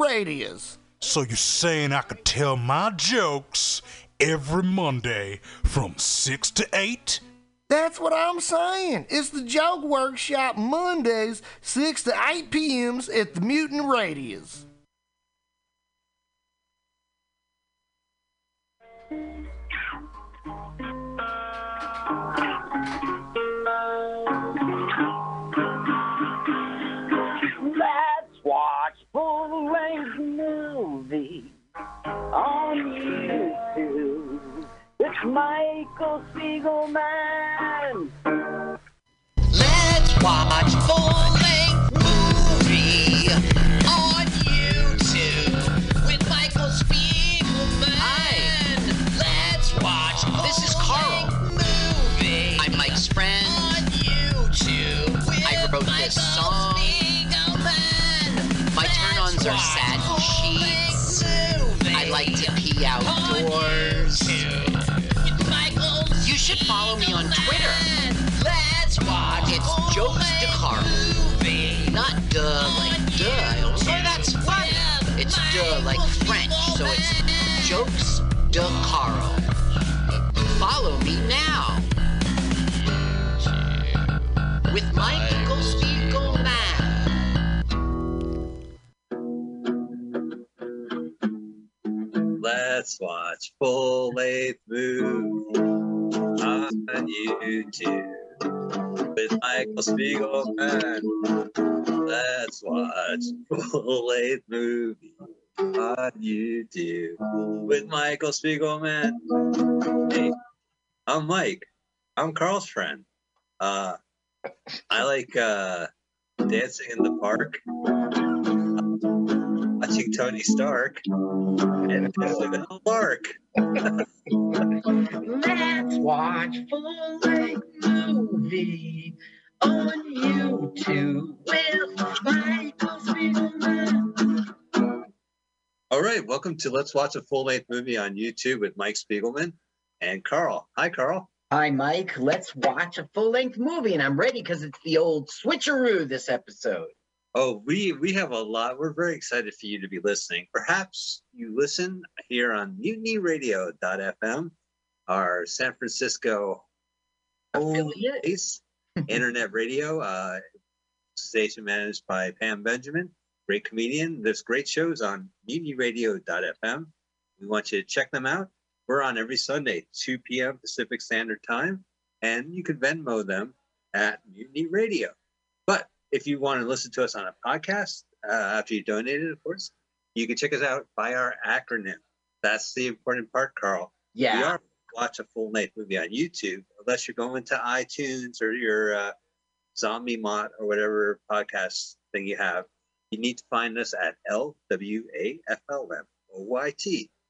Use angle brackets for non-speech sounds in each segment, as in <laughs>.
Radius. So you're saying I could tell my jokes every Monday from 6 to 8? That's what I'm saying. It's the Joke Workshop Mondays, 6 to 8 p.m.s at the Mutiny Radio. Full length movie on YouTube. It's Michael Spiegelman. Let's watch full My are sad sheets. I like to pee outdoors. You should follow me on Twitter. Let's watch. It's Jokes de Carl. Not duh like duh. So that's funny. It's duh like French. So it's Jokes de Carl. Follow me now. With Michael Let's watch full length movie on YouTube with Michael Spiegelman. Let's watch full length movie on YouTube with Michael Spiegelman. Hey, I'm Mike. I'm Carl's friend. Uh, I like uh, dancing in the park, watching Tony Stark, and living in the park. Let's watch full length movie on YouTube with Michael Spiegelman. All right, welcome to Let's Watch a Full Length Movie on YouTube with Mike Spiegelman and Carl. Hi, Carl. Hi, Mike. Let's watch a full length movie, and I'm ready because it's the old switcheroo this episode. Oh, we we have a lot. We're very excited for you to be listening. Perhaps you listen here on MutinyRadio.fm, our San Francisco Affiliate? <laughs> internet radio uh, station managed by Pam Benjamin, great comedian. There's great shows on MutinyRadio.fm. We want you to check them out. We're on every Sunday, 2 p.m. Pacific Standard Time, and you can Venmo them at Mutiny Radio. If you want to listen to us on a podcast uh, after you donated, of course, you can check us out by our acronym. That's the important part, Carl. Yeah. We are watch a full length movie on YouTube, unless you're going to iTunes or your uh, Zombie Mott or whatever podcast thing you have. You need to find us at LWAFLM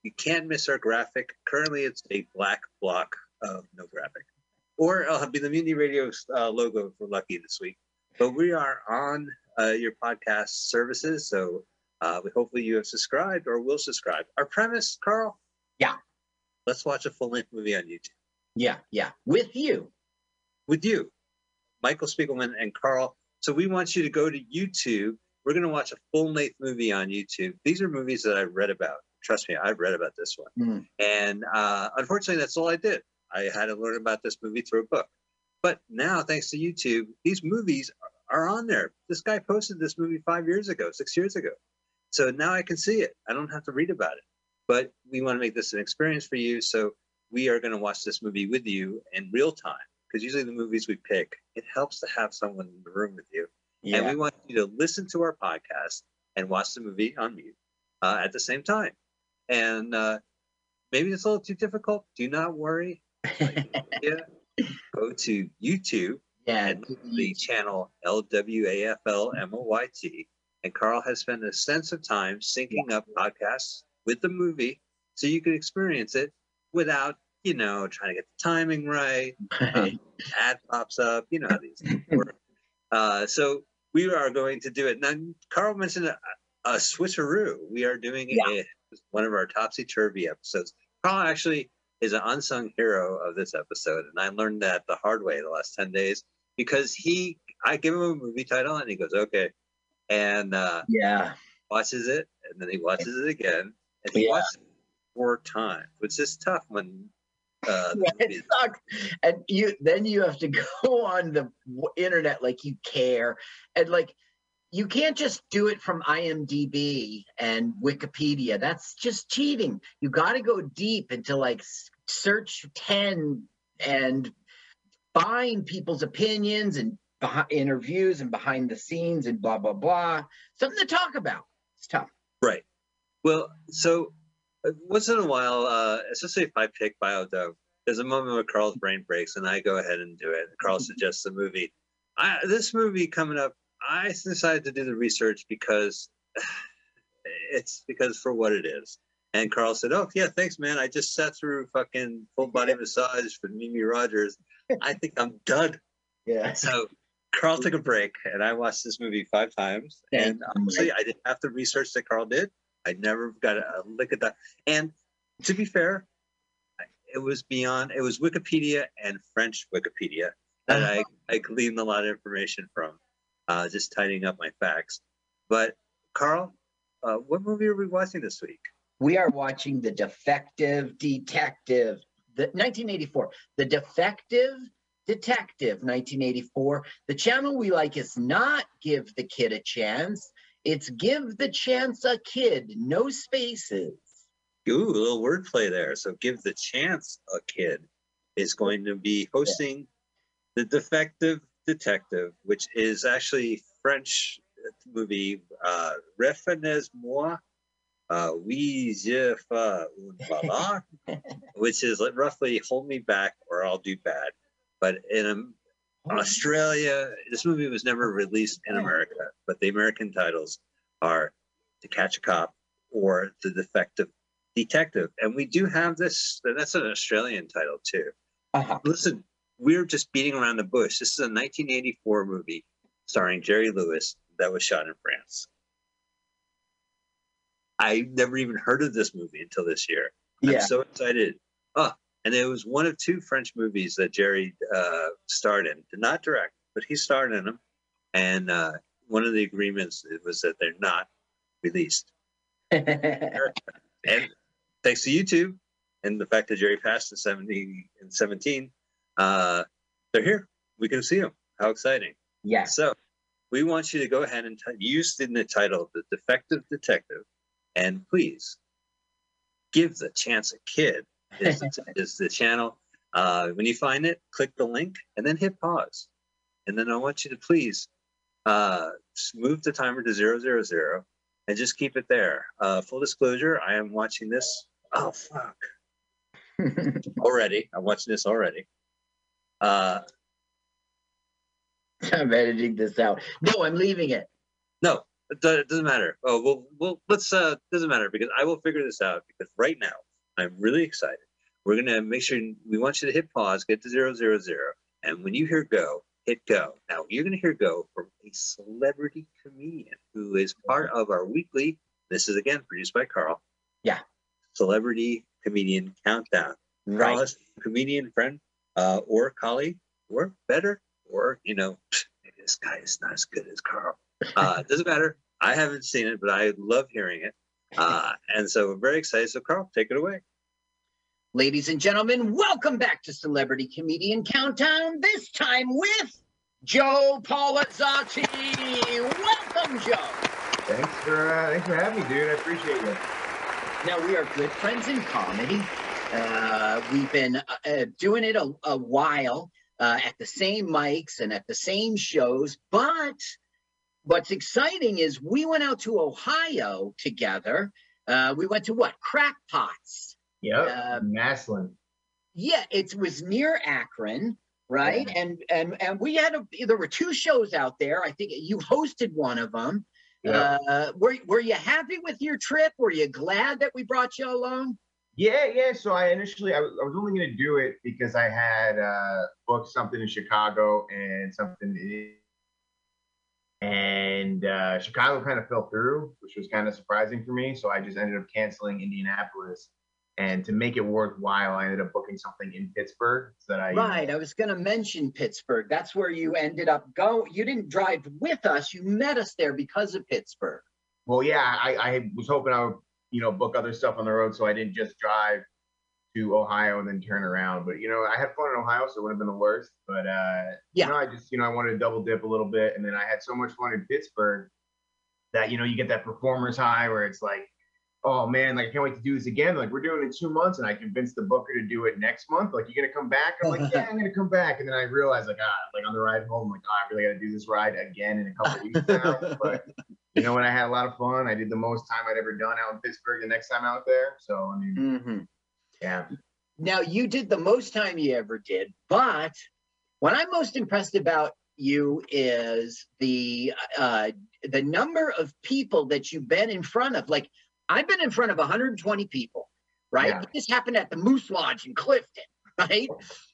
You can't miss our graphic. Currently, it's a black block of no graphic, or it'll be the Mutiny Radio uh, logo if we're lucky this week. But we are on uh, your podcast services, so uh, we hopefully you have subscribed or will subscribe. Our premise, Carl. Yeah. Let's watch a full length movie on YouTube Yeah. Yeah. With you. with you, Michael Spiegelman and Carl. So we want you to go to YouTube. We're going to watch a full length movie on YouTube. These are movies that I've read about. Trust me, I've read about this one. Mm. And uh, unfortunately, that's all I did. I had to learn about this movie through a book. But now, thanks to YouTube, these movies are on there. This guy posted this movie five years ago, six years ago. So now I can see it. I don't have to read about it. But we want to make this an experience for you. So we are going to watch this movie with you in real time. Because usually the movies we pick, it helps to have someone in the room with you. Yeah. And we want you to listen to our podcast and watch the movie on mute uh, at the same time. And uh, maybe it's a little too difficult. Do not worry. <laughs> yeah. Go to YouTube Yeah. and the channel LWAFLMOYT. And Carl has spent a sense of time syncing up podcasts with the movie so you can experience it without, you know, trying to get the timing right. Right. Ad pops up, you know how these things work. Uh, so we are going to do it. Now, Carl mentioned a, a switcheroo. We are doing a, one of our topsy turvy episodes. Carl actually is an unsung hero of this episode, and I learned that the hard way the last ten days because he, I give him a movie title and he goes, okay, and uh, yeah. watches it and then he watches it again, and he Yeah. watches it four times, which is tough when uh, <laughs> Yeah, it sucks. And you then you have to <laughs> go on the internet like you care, and like you can't just do it from IMDb and Wikipedia. That's just cheating. You got to go deep into like search ten and find people's opinions and interviews and behind the scenes and blah blah blah. Something to talk about. It's tough. Right. Well, so uh, once in a while, uh, especially if I pick Biodome, there's a moment where Carl's brain breaks and I go ahead and do it. Carl <laughs> suggests a movie. I, this movie coming up, I decided to do the research because <laughs> it's because for what it is. And Carl said, "Oh yeah, thanks, man. I just sat through fucking full body massage for Mimi Rogers. I think I'm done." Yeah. So Carl took a break, and I watched this movie five times. Thank and honestly, I didn't have the research that Carl did. I never got a lick at that. And to be fair, it was beyond. It was Wikipedia and French Wikipedia that I I gleaned a lot of information from, uh, just tidying up my facts. But Carl, uh, what movie are we watching this week? We are watching The Defective Detective, the 1984. The Defective Detective, 1984. The channel we like is not Give the Kid a Chance. It's Give the Chance a Kid, no spaces. Ooh, a little wordplay there. So give the chance a kid is going to be hosting the defective detective, which is actually French movie uh Retenez moi uh oui je fais un ballard, <laughs> which is roughly hold me back or I'll do bad. But in um, Australia, this movie was never released in America, but the American titles are To Catch a Cop or The Defective Detective. And we do have this, that's an Australian title too. Uh-huh. Listen, we're just beating around the bush. This is a 1984 movie starring Jerry Lewis that was shot in France. I never even heard of this movie until this year. I'm so excited. Oh, and it was one of two French movies that Jerry uh, starred in. Did not direct, but he starred in them. And uh, one of the agreements was that they're not released. <laughs> And thanks to YouTube and the fact that Jerry passed in 70 and 17, uh, they're here. We can see them. How exciting. yes. So we want you to go ahead and t- use in the title The Defective Detective and please give the chance a kid is the, <laughs> is the channel. Uh, when you find it, click the link and then hit pause. And then I want you to please uh, move the timer to zero zero zero and just keep it there. Uh, full disclosure, I am watching this. Oh fuck! <laughs> Already, I'm watching this already. Uh, I'm editing this out. No, I'm leaving it. No, it doesn't matter. Oh, well, well, let's. Uh, doesn't matter because I will figure this out. Because right now, I'm really excited. We're gonna make sure we want you to hit pause, get to zero zero zero, and when you hear go, hit go. Now you're gonna hear go from a celebrity comedian who is part of our weekly. This is again produced by Carl. Yeah. Celebrity comedian countdown. Carl Right. a comedian friend, uh, or colleague, or better, or you know, maybe <laughs> this guy is not as good as Carl. Uh, doesn't matter. I haven't seen it, but I love hearing it. Uh, and so we're very excited. So Carl, take it away. Ladies and gentlemen, welcome back to Celebrity Comedian Countdown. This time with Joe Polizzotti. Welcome, Joe. Thanks for uh, thanks for having me, dude. I appreciate it. Now we are good friends in comedy. Uh, we've been uh, uh, doing it a, a while uh, at the same mics and at the same shows. But what's exciting is we went out to Ohio together. Uh, we went to what? Crackpots. Yep. Um, Massillon. Yeah, it was near Akron, right? Yeah. And and and we had a there were two shows out there. I think you hosted one of them. Yeah. Uh, were were you happy with your trip? Were you glad that we brought you along? yeah, yeah. So I initially I was, I was only gonna do it because I had uh, booked something in Chicago and something in and uh, Chicago kind of fell through, which was kind of surprising for me. So I just ended up canceling Indianapolis. And to make it worthwhile, I ended up booking something in Pittsburgh so that I Right. I was going to mention Pittsburgh. That's where you ended up go. You didn't drive with us. You met us there because of Pittsburgh. well, yeah, I, I was hoping I would, you know, book other stuff on the road so I didn't just drive to Ohio and then turn around. But you know, I had fun in Ohio, so it would have been the worst. But uh, Yeah. you know, I just, you know, I wanted to double dip a little bit, and then I had so much fun in Pittsburgh that you know, you get that performer's high where it's like, oh man, like I can't wait to do this again. Like we're doing it in two months, and I convinced the booker to do it next month. Like you're gonna come back? I'm like, <laughs> yeah, I'm gonna come back. And then I realized, like, ah, like on the ride home, like, oh, I really got to do this ride again in a couple <laughs> weeks now. But you know what? I had a lot of fun. I did the most time I'd ever done out in Pittsburgh. The next time out there, so I mean, hmm yeah. Now you did the most time you ever did, but what I'm most impressed about you is the uh, the number of people that you've been in front of. Like I've been in front of 120 people, right? Yeah. This happened at the Moose Lodge in Clifton, <laughs> right?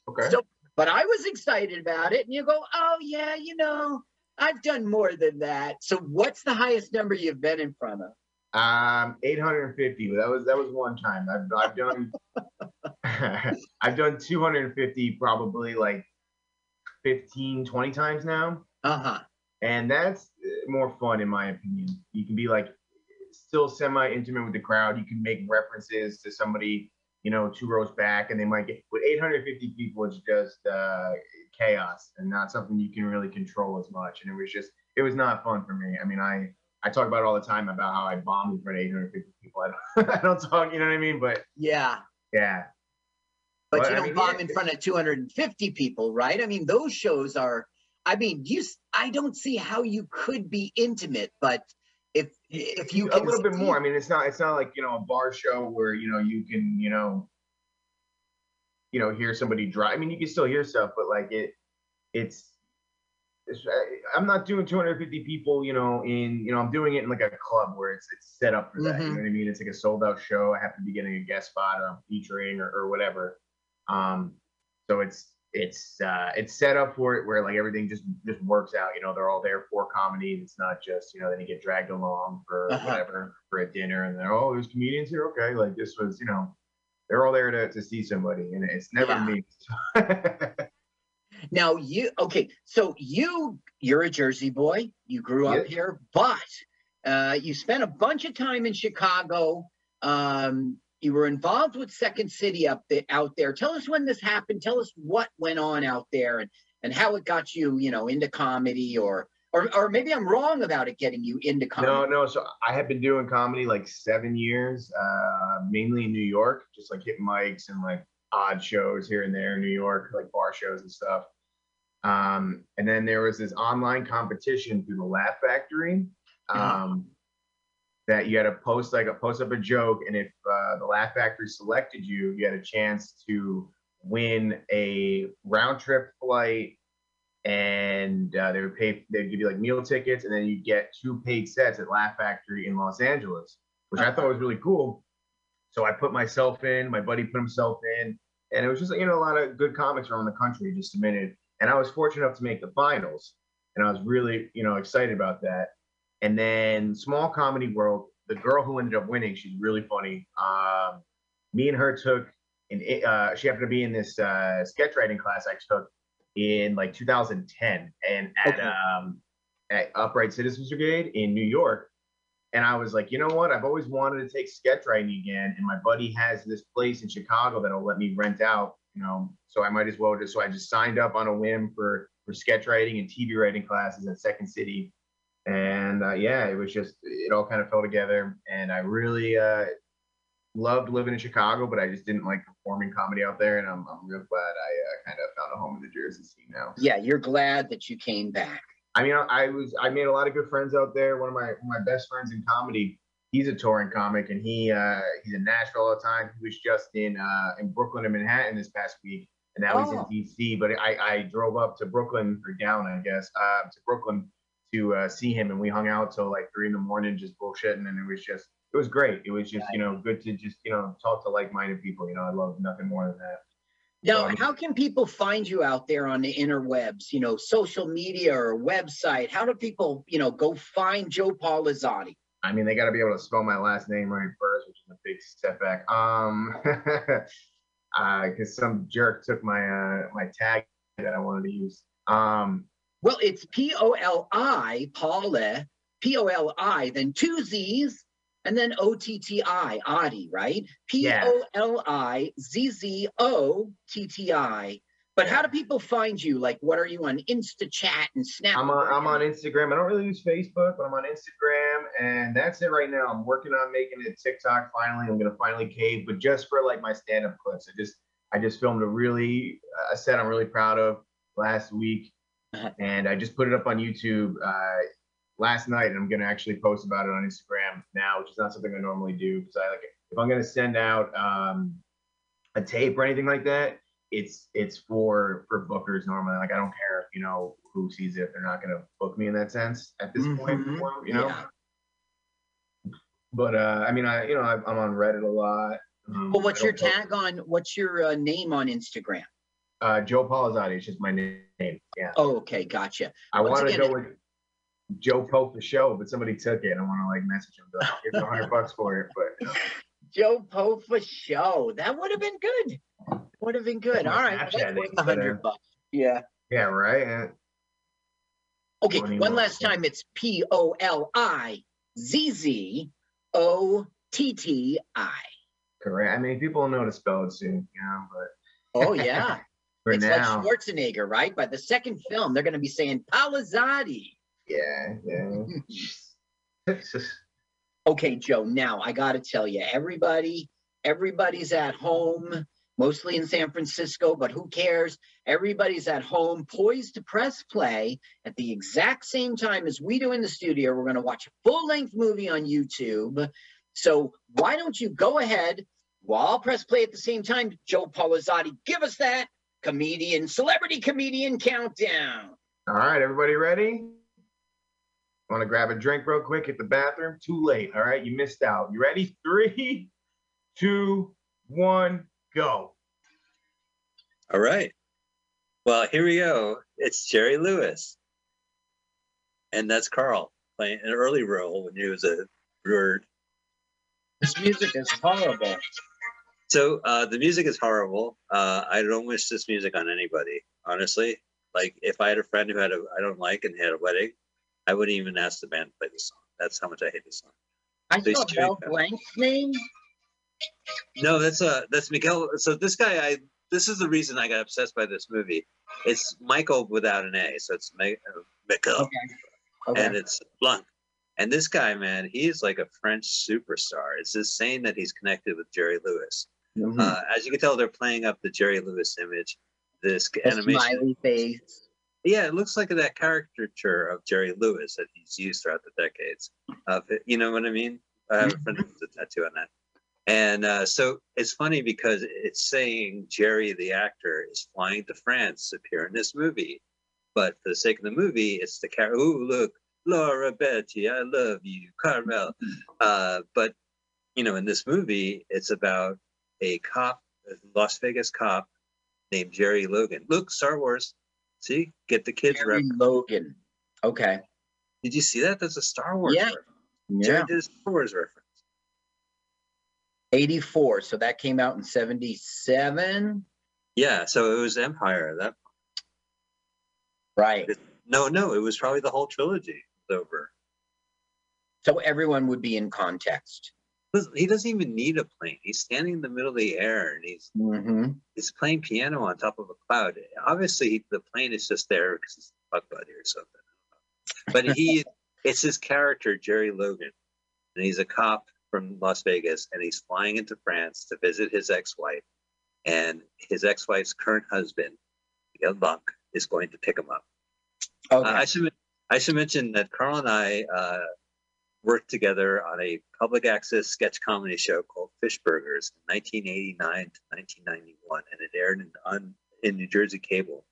Okay. So, but I was excited about it, and you go, "Oh yeah, you know, I've done more than that." So, what's the highest number you've been in front of? Um, 850. But that was that was one time. I've I've done <laughs> I've done 250 probably like 15, 20 times now. Uh huh. And that's uh, more fun in my opinion. You can be like still semi intimate with the crowd. You can make references to somebody, you know, two rows back, and they might get with 850 people, it's just uh, chaos and not something you can really control as much. And it was just, it was not fun for me. I mean, I I talk about it all the time about how I bombed in front of 850 people. I don't, <laughs> I don't talk, you know what I mean? But Yeah. yeah, But Well, you I don't mean, bomb yeah, in front of 250 people, right? I mean, those shows are. I mean, you. I don't see how you could be intimate, but if if you a little bit more. I mean, it's not it's not like you know a bar show where you know you can you know you know hear somebody drive. I mean, you can still hear stuff, but like it it's. I- I'm not doing 250 people, you know, in, you know, I'm doing it in like a club where it's it's set up for that. You Mhm. know what I mean? It's like a sold out show. I have to be getting a guest spot or I'm featuring or, or whatever. Um, so it's it's uh it's set up for it where like everything just just works out. You know, they're all there for comedy. It's not just you know then you get dragged along for Uh-huh. whatever for a dinner and they're oh there's comedians here okay like this was you know they're all there to to see somebody and it's never Yeah. me. <laughs> Now you okay? So you you're a Jersey boy. You grew up Yes. here, but uh, you spent a bunch of time in Chicago. Um, you were involved with Second City up there, out there. Tell us when this happened. Tell us what went on out there and and how it got you, you know, into comedy or or or maybe I'm wrong about it getting you into comedy. No, no. So I have been doing comedy like seven years, uh, mainly in New York, just like hitting mics and like odd shows here and there in New York, like bar shows and stuff. Um, and then there was this online competition through the Laugh Factory um, that you had to post like a post up a joke, and if uh, the Laugh Factory selected you, you had a chance to win a round trip flight and uh, they would pay they'd give you like meal tickets and then you get two paid sets at laugh factory in los angeles which i thought was really cool. So i put myself in my buddy put himself in and it was just you know a lot of good comics around the country just submitted and i was fortunate enough to make the finals and i was really you know excited about that and then small comedy world the girl who ended up winning she's really funny um, me and her took and uh, she happened to be in this uh, sketch writing class I took in like 2010 and at Okay. um, at Upright Citizens Brigade in New York. And I was like, you know what? I've always wanted to take sketch writing again. And my buddy has this place in Chicago that'll let me rent out, you know, so I might as well just, so I just signed up on a whim for, for sketch writing and TV writing classes at Second City. And uh, yeah, it was just, it all kind of fell together. And I really, uh, loved living in Chicago, but I just didn't like performing comedy out there, and I'm, I'm real glad I uh, kind of found a home in the Jersey scene now. Yeah, you're glad that you came back. I mean, I, I was I made a lot of good friends out there. One of my one of my best friends in comedy, he's a touring comic, and he uh, he's in Nashville all the time. He was just in uh, in Brooklyn and Manhattan this past week, and now he's Oh. in DC. But I, I drove up to Brooklyn or down, I guess, uh, to Brooklyn to uh, see him, and we hung out till like three in the morning, just bullshitting, and it was just it was great. It was just you know good to just you know talk to like-minded people. You know, I love nothing more than that. Now, how can people find you out there on the interwebs? You know, social media or website. How do people, you know, go find Joe Paul Polizzotti? I mean, they got to be able to spell my last name right first, which is a big step back. Um, <laughs> because some jerk took my uh my tag that I wanted to use. Um, Well, it's P O L I, Paula, P O L I, then two Z's, and then O T T I, Oddie, right? P. O L I Z Z O T T I. But how do people find you? Like, what are you on Insta Chat and Snap? I'm on I'm on Instagram. I don't really use Facebook, but I'm on Instagram, and that's it right now. I'm working on making it TikTok. Finally, I'm gonna finally cave, but just for like my stand-up clips. I just I just filmed a really a set I'm really proud of last week, Uh-huh. and I just put it up on YouTube uh, last night, and I'm gonna actually post about it on Instagram now, which is not something I normally do because I like if I'm gonna send out um, a tape or anything like that it's it's for for bookers normally. Like I don't care if you know who sees it if they're not gonna book me in that sense at this point. Mhm. for- You know. Yeah. But uh, I mean, I you know I, I'm on Reddit a lot. Um, Well, what's your tag on? What's your uh, name on Instagram? Uh, Joe Polizzotti. It's just my name. Yeah. Oh, okay, gotcha. I once wanted to go with Joe Pope the show, but somebody took it. I want to like message him. Like, Here's a hundred <laughs> bucks for it. But Joe Pofa show. That would have been good. Would have been good. All right, Snapchat that's name, worth a but, hundred bucks. Yeah. yeah, right. Okay, What do you one last time. It's P O L I Z Z O T T I. Correct. I mean, people will know to spell it soon, you know. But Oh yeah, <laughs> for it's now, like Schwarzenegger, right? By the second film, they're going to be saying Palazzati. yeah, yeah. <laughs> Okay, Joe. Now I got to tell you, everybody, everybody's at home, mostly in San Francisco, but who cares? Everybody's at home, poised to press play at the exact same time as we do in the studio. We're going to watch a full-length movie on YouTube. So why don't you go ahead while press play at the same time? Joe Polizzotti, give us that comedian, celebrity comedian countdown. All right, everybody ready? Want to grab a drink real quick at the bathroom? Too late. All right, you missed out. You ready? Three, two, one, go. All right. Well, here we go. It's Jerry Lewis. And that's Carl playing an early role when he was a bird. This music is horrible. So uh, the music is horrible. Uh, I don't wish this music on anybody, honestly. Like if I had a friend who had a I don't like and had a wedding, I wouldn't even ask the band to play the song. That's how much I hate this song. I They saw should Bell go. Blanc's name. No, that's uh that's Michel. So this guy, I this is the reason I got obsessed by this movie. It's Michael without an A, so it's uh, Michel, Okay. Okay. and it's Blanc. And this guy, man, he's like a French superstar. It's saying that he's connected with Jerry Lewis. Mhm. Uh, as you can tell, they're playing up the Jerry Lewis image. This A animation, smiley face. yeah, it looks like that caricature of Jerry Lewis that he's used throughout the decades. Of it, you know what I mean? I have a friend with a tattoo on that. And uh, so it's funny because it's saying Jerry the actor is flying to France to appear in this movie, but for the sake of the movie, it's the car. Ooh, look, Laura Betti, I love you, Carmel. Uh, but you know, in this movie, it's about a cop, a Las Vegas cop named Jerry Logan. Look, Star Wars. See, get the kids. Jerry. Logan. Okay. Did you see that? That's a Star Wars. Yeah. reference. Jerry Yeah. did a Star Wars reference. 84. So that came out in 77. Yeah, so it was Empire. That Right. no, no, it was probably the whole trilogy was over. So everyone would be in context. He doesn't even need a plane. He's standing in the middle of the air and he's hmm he's playing piano on top of a cloud. Obviously, the plane is just there because it's Buck Buddy or something. But he, <laughs> it's his character Jerry Logan, and he's a cop from Las Vegas, and he's flying into France to visit his ex-wife, and his ex-wife's current husband, Michel Blanc, is going to pick him up. Okay. Uh, I should I should mention that Carl and I uh, worked together on a public access sketch comedy show called Fish Burgers in 1989 to 1991, and it aired in, on in New Jersey cable.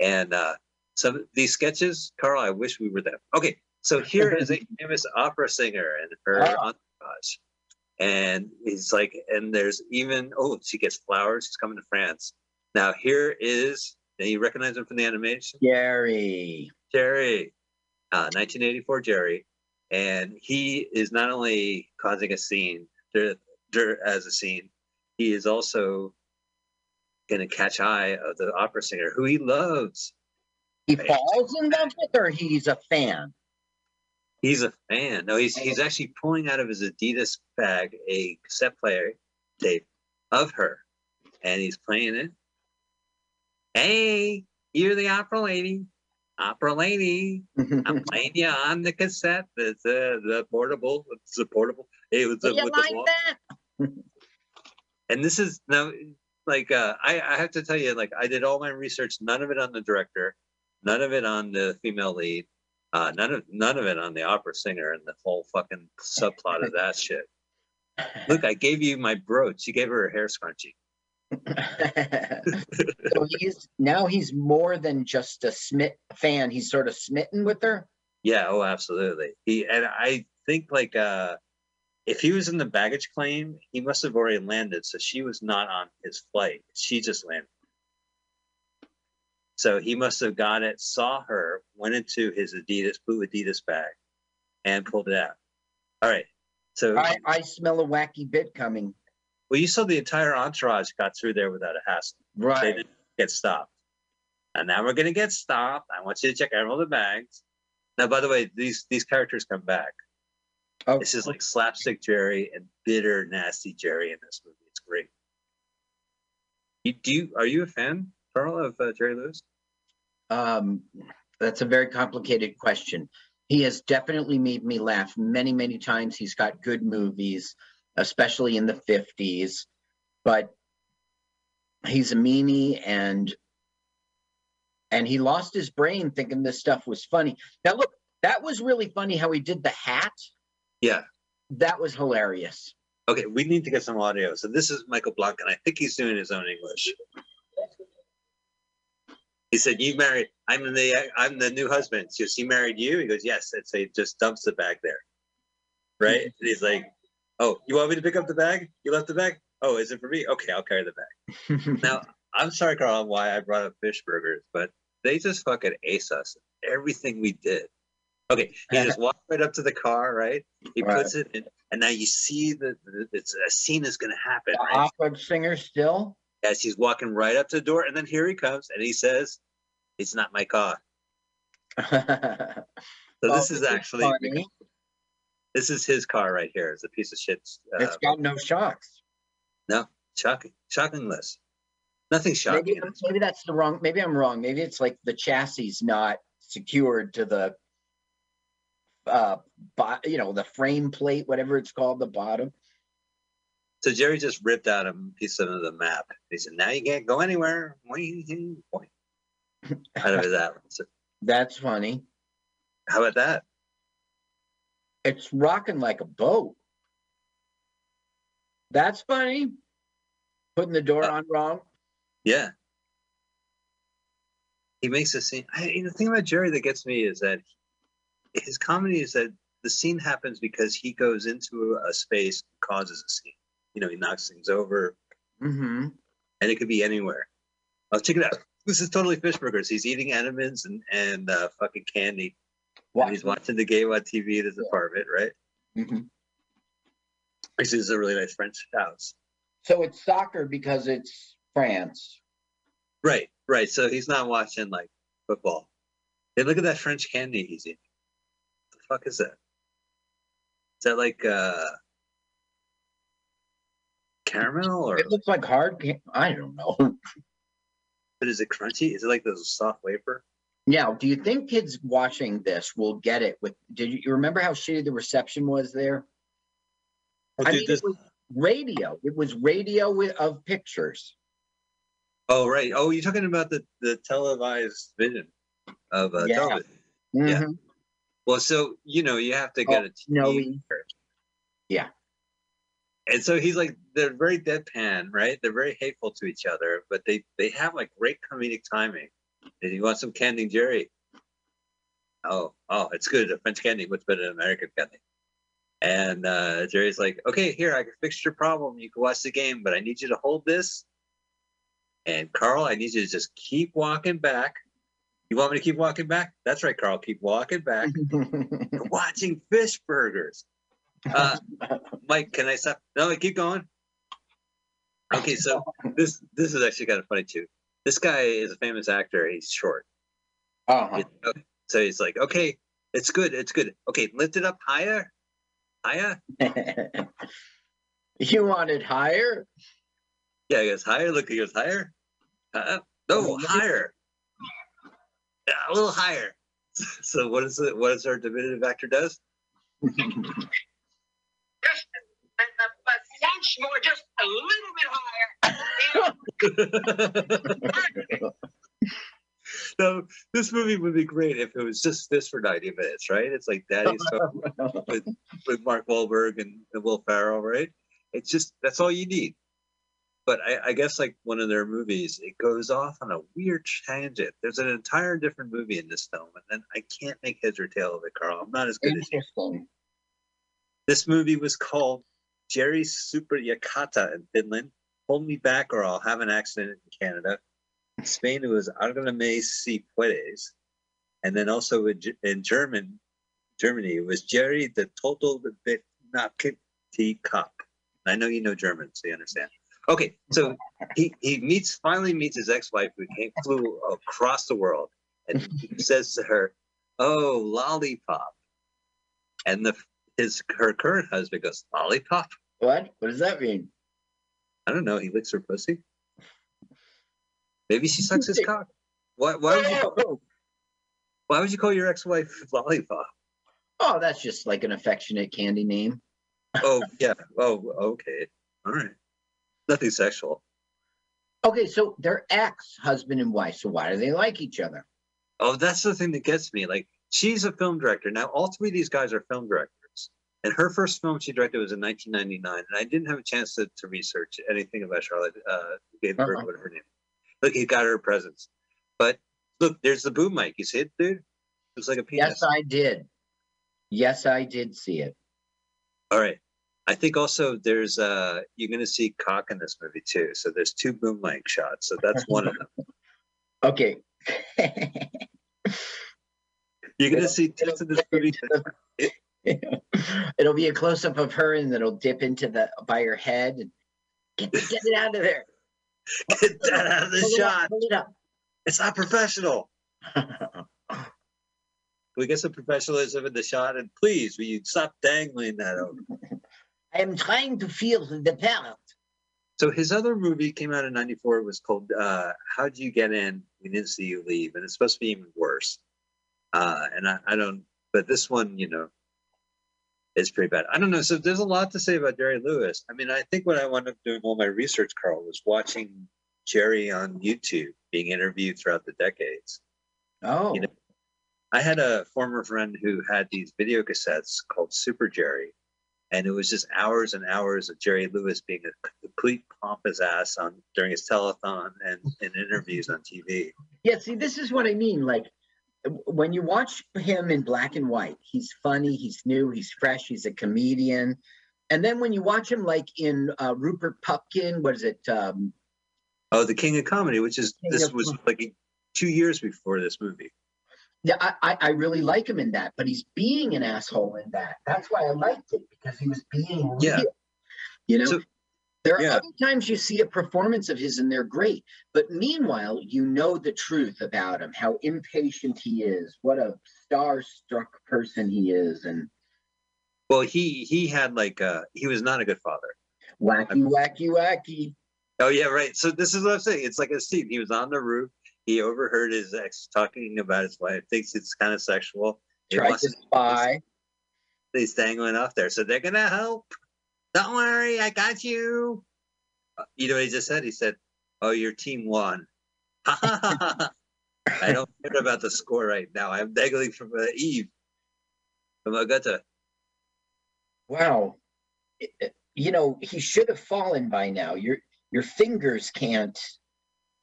And uh, some of these sketches, Carl, I wish we were them. Okay, so here is a <laughs> famous opera singer and her Ah. entourage, and he's like, and there's even oh, she gets flowers. She's coming to France. Now here is. Now you recognize him from the animation. Jerry. Jerry, uh, 1984 Jerry, and he is not only causing a scene there, there as a scene, he is also going to catch eye of the opera singer who he loves. He falls in love with her. He's a fan. He's a fan. No, he's he's actually pulling out of his Adidas bag a cassette player tape of her, and he's playing it. Hey, you're the opera lady. Opera lady. <laughs> I'm playing you on the cassette. The the, the portable. It's a portable. It was the, you with like the wall. that? And this is now like uh, I I have to tell you like I did all my research. None of it on the director. None of it on the female lead. Uh, none of none of it on the opera singer and the whole fucking subplot of that shit. Look, I gave you my brooch. You gave her a hair scrunchie. <laughs> so he's now he's more than just a smit fan. He's sort of smitten with her. Yeah, oh, absolutely. He and I think like uh, if he was in the baggage claim, he must have already landed. So she was not on his flight. She just landed. So he must have got it, saw her, went into his Adidas blue Adidas bag, and pulled it out. All right. So I, I smell a wacky bit coming. well, you saw the entire entourage got through there without a hassle. Right. They didn't get stopped. And now we're gonna get stopped. I want you to check out all the bags. Now, by the way, these these characters come back. Oh, This is like slapstick Jerry and bitter, nasty Jerry in this movie. It's great. You do? You, are you a fan, Carl, of uh, Jerry Lewis? Um, that's a very complicated question. He has definitely made me laugh many, many times. He's got good movies, especially in the 50s, but he's a meanie and and he lost his brain thinking this stuff was funny. Now look, that was really funny how he did the hat. Yeah. That was hilarious. Okay, we need to get some audio. So this is Michael Blanc, and I think he's doing his own English. He said, "You married? I'm the I'm the new husband." She goes, "He married you?" He goes, "Yes." And so he just dumps the bag there, right? And he's like, "Oh, you want me to pick up the bag? You left the bag? Oh, is it for me? Okay, I'll carry the bag." <laughs> Now, I'm sorry, Carl, why I brought up fish burgers, but they just fucking ace us. Everything we did. Okay, he just <laughs> walked right up to the car, right? He Right. puts it in, and now you see that the, it's a scene is going to happen, The right? opera singer still. As he's walking right up to the door, and then here he comes, and he says, "It's not my car." so Oh, this is actually funny. this is his car right here. It's a piece of shit. Uh, It's got no shocks. No shocking, shocking list. Nothing shocking. Maybe, maybe that's the wrong. Maybe I'm wrong. Maybe it's like the chassis is not secured to the, uh, bo- you know, the frame plate, whatever it's called, the bottom. So Jerry just ripped out a piece of the map. He said, "Now you can't go anywhere." Out of his atlas. That's funny. How about that? It's rocking like a boat. That's funny. Putting the door Uh, on wrong. Yeah. He makes a scene. I, the thing about Jerry that gets me is that his comedy is that the scene happens because he goes into a space and causes a scene. You know, he knocks things over, Mm-hmm. and it could be anywhere. Oh, check it out. This is totally fish burgers. He's eating Edmonds and and uh, fucking candy. And he's watching the game on TV at his apartment, right? Mhm. This is a really nice French house. So it's soccer because it's France. Right, right. So he's not watching like football. Hey, look at that French candy he's eating. the fuck is that? Is that like uh caramel or It looks like hard. ca- I don't know. <laughs> but is it crunchy? Is it like those soft wafer? Now, do you think kids watching this will get it? With did you, you remember how shitty the reception was there? Oh, I dude, mean, this- it was radio. It was radio with, of pictures. oh right. Oh, you're talking about the the televised vision of uh, Yeah. television. Yeah. Well, so you know you have to get Oh, a TV. snowy. Yeah. And so he's like, they're very deadpan, right? They're very hateful to each other, but they they have like great comedic timing. And you want some candy, Jerry? Oh, oh, it's good. A French candy, what's better than American candy. And uh, Jerry's like, okay, here, I can fix your problem. You can watch the game, but I need you to hold this. And Carl, I need you to just keep walking back. You want me to keep walking back? That's right, Carl. Keep walking back. <laughs> You're watching fish burgers. Uh, Mike, can I stop? No, keep going. Okay, so this this is actually kind of funny too. This guy is a famous actor. He's short. uh-huh. So he's like, okay, It's good. It's good. Okay, lift it up higher. Higher. <laughs> you want it higher? Yeah, it goes higher. Look, it goes higher. Uh, no, higher. Yeah, a little higher. <laughs> So what is it? What is our diminutive actor does? <laughs> Cinch more, just a little bit higher. <laughs> so this movie would be great if it was just this for 90 minutes, right? It's like Daddy's <laughs> with, with Mark Wahlberg and, and Will Ferrell, right? It's just that's all you need. But I, I guess like one of their movies, it goes off on a weird tangent. There's an entire different movie in this film, and then I can't make heads or tail of it, Carl. I'm not as good as you. Interesting. This movie was called Jerry Super Yakata in Finland. Hold me back or I'll have an accident in Canada. In Spain, it was Argame si puedes. And then also in, German, Germany, it was Jerry the Total Bit Nakti Cup. I know you know German, so you understand. Okay, so he, he meets finally meets his ex-wife who came flew across the world and he <laughs> says to her, Oh, lollipop. And the his her current husband goes, Lollipop? What? What does that mean? I don't know. He licks her pussy. Maybe she <laughs> sucks his cock. Why, why, would you, Oh, why would you call your ex-wife <laughs> Lollipop? oh, that's just like an affectionate candy name. <laughs> Oh, yeah. Oh, okay. All right. Nothing sexual. Okay, so they're ex husband and wife. So why do they like each other? Oh, that's the thing that gets me. Like, she's a film director. Now, all three of these guys are film directors. And her first film she directed was in 1999. And I didn't have a chance to, to research anything about Charlotte uh, Gainsbourg, Uh-huh. what her name. Look, he got her presence. But look, there's the boom mic. You see it, dude? It's like a penis. Yes, I did. Yes, I did see it. All right. I think also there's uh you're gonna see cock in this movie too. So there's two boom mic shots. So that's one of them. <laughs> Okay. <laughs> You're gonna see tits in this movie. It'll be a close up of her, and then it'll dip into the by her head. And get, get it out of there. <laughs> Get that out of the Pull it up, shot. it up. It's not professional. <laughs> We get some professionalism in the shot? And please, will you stop dangling that over? <laughs> I am trying to feel the palate. So his other movie came out in '94. It was called uh, "How'd You Get In? We Didn't See You Leave," and it's supposed to be even worse. Uh, and I, I don't, but this one, you know, is pretty bad. I don't know. So there's a lot to say about Jerry Lewis. I mean, I think what I wound up doing all my research, Carl, was watching Jerry on YouTube being interviewed throughout the decades. Oh, You know, I had a former friend who had these video cassettes called Super Jerry, and it was just hours and hours of Jerry Lewis being a complete pompous ass on during his telethon and, and interviews on TV. yeah. See, this is what I mean. Like when you watch him in black and white, he's funny, he's new, he's fresh, he's a comedian. And then when you watch him like in uh, Rupert Pupkin, what is it? Um, Oh, the King of Comedy, which is King this was like two years before this movie. yeah, I, I, I really like him in that, but he's being an asshole in that. That's why I liked it because he was being Yeah. real. You know, So- there are yeah. other times you see a performance of his and they're great, but meanwhile, you know the truth about him, how impatient he is, what a star-struck person he is, and Well, he he had like uh he was not a good father. wacky, wacky, wacky. Oh yeah, right. So this is what I'm saying. It's like a scene. He was on the roof. He overheard his ex talking about his wife. Thinks it's kind of sexual. Wants to spy. He's dangling off there. So they're gonna help. Don't worry, I got you. Uh, You know what he just said? He said, "Oh, your team won." <laughs> I don't care about the score right now. I'm dangling from uh, Eve, from Agata. Wow. You know, he should have fallen by now. Your your fingers can't,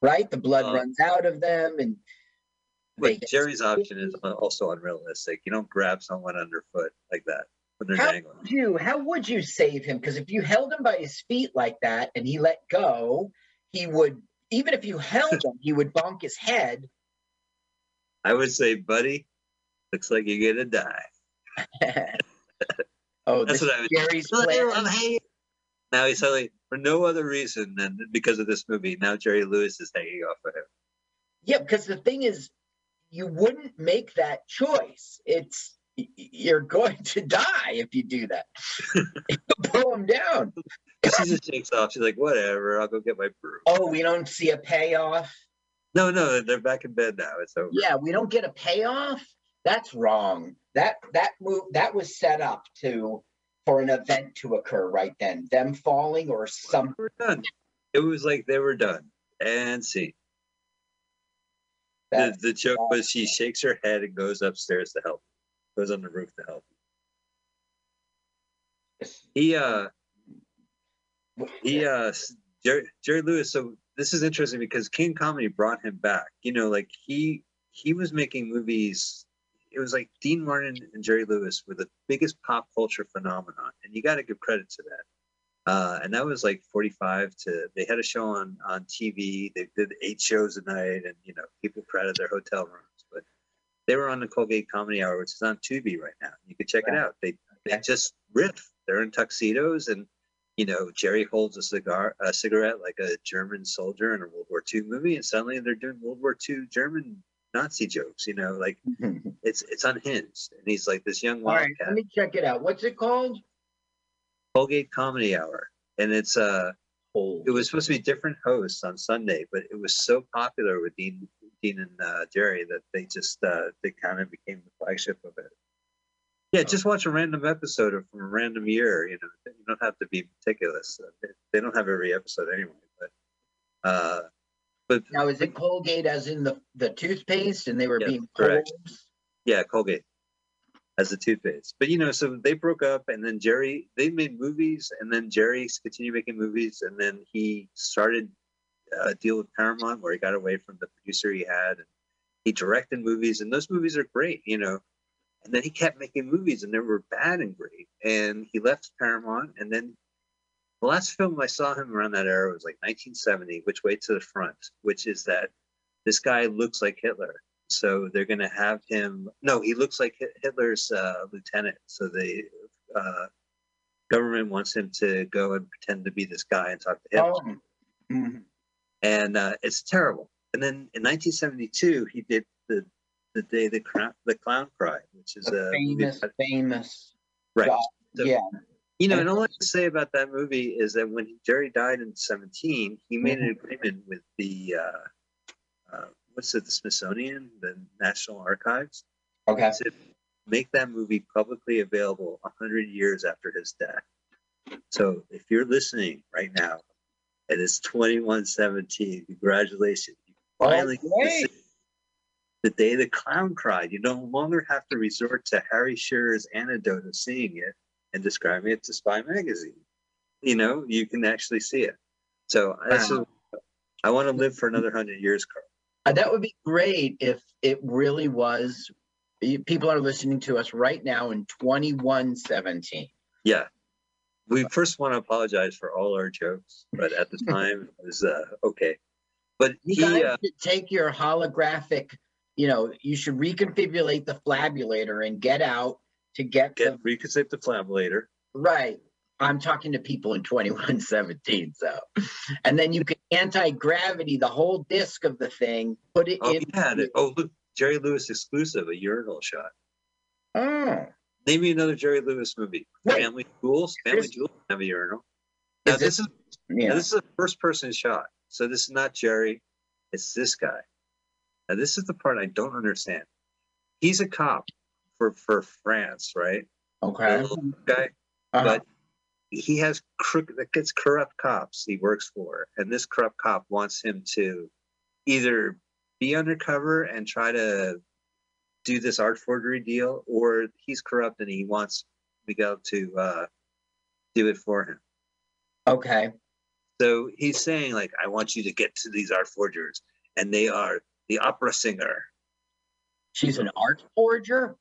right? The blood Uh, runs out of them, and But Jerry's option is also unrealistic. You don't grab someone underfoot like that How would you? How would you save him? Because if you held him by his feet like that and he let go, he would. Even if you held him, he would bonk his head. I would say, buddy, looks like you're gonna die. <laughs> oh, That's what I would. Jerry's "Look, plan. Now he's suddenly, for no other reason than because of this movie. Now Jerry Lewis is hanging off of him. Yeah, because the thing is, you wouldn't make that choice. It's you're going <laughs> to die if you do that. <laughs> Pull them down. She just shakes off. She's like, whatever. I'll go get my broom. Oh, we don't see a payoff. No, no, they're back in bed now. It's over. Yeah, we don't get a payoff. That's wrong. That that move that was set up to for an event to occur right then. Them falling or something. Done. It was like they were done. And see. The, the joke was she shakes her head and goes upstairs to help. Goes on the roof to help. He uh he uh Jerry, Jerry Lewis. So this is interesting because King Comedy brought him back. You know, like he he was making movies. It was like Dean Martin and Jerry Lewis were the biggest pop culture phenomenon, and you got to give credit to that. Uh, and that was like 45 to. They had a show on on TV. They did eight shows a night, and you know people crowded their hotel rooms. They were on the Colgate Comedy Hour, which is on Tubi right now. You can check it out. They they just riff. They're in tuxedos and you know, Jerry holds a cigar, a cigarette like a German soldier in a World War II movie, and suddenly they're doing World War II German Nazi jokes. You know, like <laughs> it's it's unhinged, and he's like this young All right, let me check it out. What's it called? Colgate Comedy Hour, and it's uh, it was supposed to be different hosts on Sunday, but it was so popular with Dean, Dean and uh, Jerry that they just uh, they kind of became the flagship of it. Yeah, just watch a random episode from a random year. You know, you don't have to be meticulous. Uh, they- don't have every episode anyway, but uh, but Now, is it Colgate as in the, the toothpaste and they were Yeah, being correct. pulled? yeah, Colgate as a toothpaste. But you know, so they broke up, and then Jerry they made movies, and then Jerry continued making movies, and then he started a deal with Paramount where he got away from the producer he had, and he directed movies, and those movies are great, you know. And then he kept making movies, and they were bad and great. And he left Paramount, and then the last film I saw him around that era was like 1970, Which Way to the Front, which is that this guy looks like Hitler so they're going to have him no he looks like hitler's uh, lieutenant so the uh, government wants him to go and pretend to be this guy and talk to hitler Oh. Mhm. And uh, it's terrible and then in 1972 he did the the day the clown the clown cried which is The a famous, about- famous. right So- yeah. you know, and all I can say about that movie is that when Jerry died in '17, he made an agreement with the uh, uh, what's it, the Smithsonian, the National Archives, Okay. to make that movie publicly available 100 years after his death. So if you're listening right now, and it's 2117, congratulations! You finally see the day the clown cried. You no longer have to resort to Harry Shearer's anecdote of seeing it and describing it to Spy Magazine. You know, you can actually see it. So is, Wow. I want to live for another hundred years, Carl. Uh, That would be great if it really was. People are listening to us right now in 2117. Yeah. We first want to apologize for all our jokes, but at the <laughs> time it was uh, okay. But You he, guys uh, should take your holographic, you know, you should reconfigure the flabulator and get out to get the get reconcept the flabulator. right. I'm talking to people in 2117, so and then you can anti-gravity the whole disc of the thing, put it Oh, in. yeah. the- Oh, look, Jerry Lewis exclusive, a urinal shot. Oh, Name me another Jerry Lewis movie. Wait. Family Jewels. Family Here's- Jewels have a urinal. Now Is this this- is yeah. Now, this is a first person shot. So this is not Jerry, it's this guy. Now this is the part I don't understand. He's a cop for for France, right? Okay. The guy, Uh-huh. but he has crook that gets corrupt cops he works for, and this corrupt cop wants him to either be undercover and try to do this art forgery deal, or he's corrupt and he wants Michel to uh, do it for him. Okay. So he's saying, like, I want you to get to these art forgers, and they are the opera singer. She's an art forger.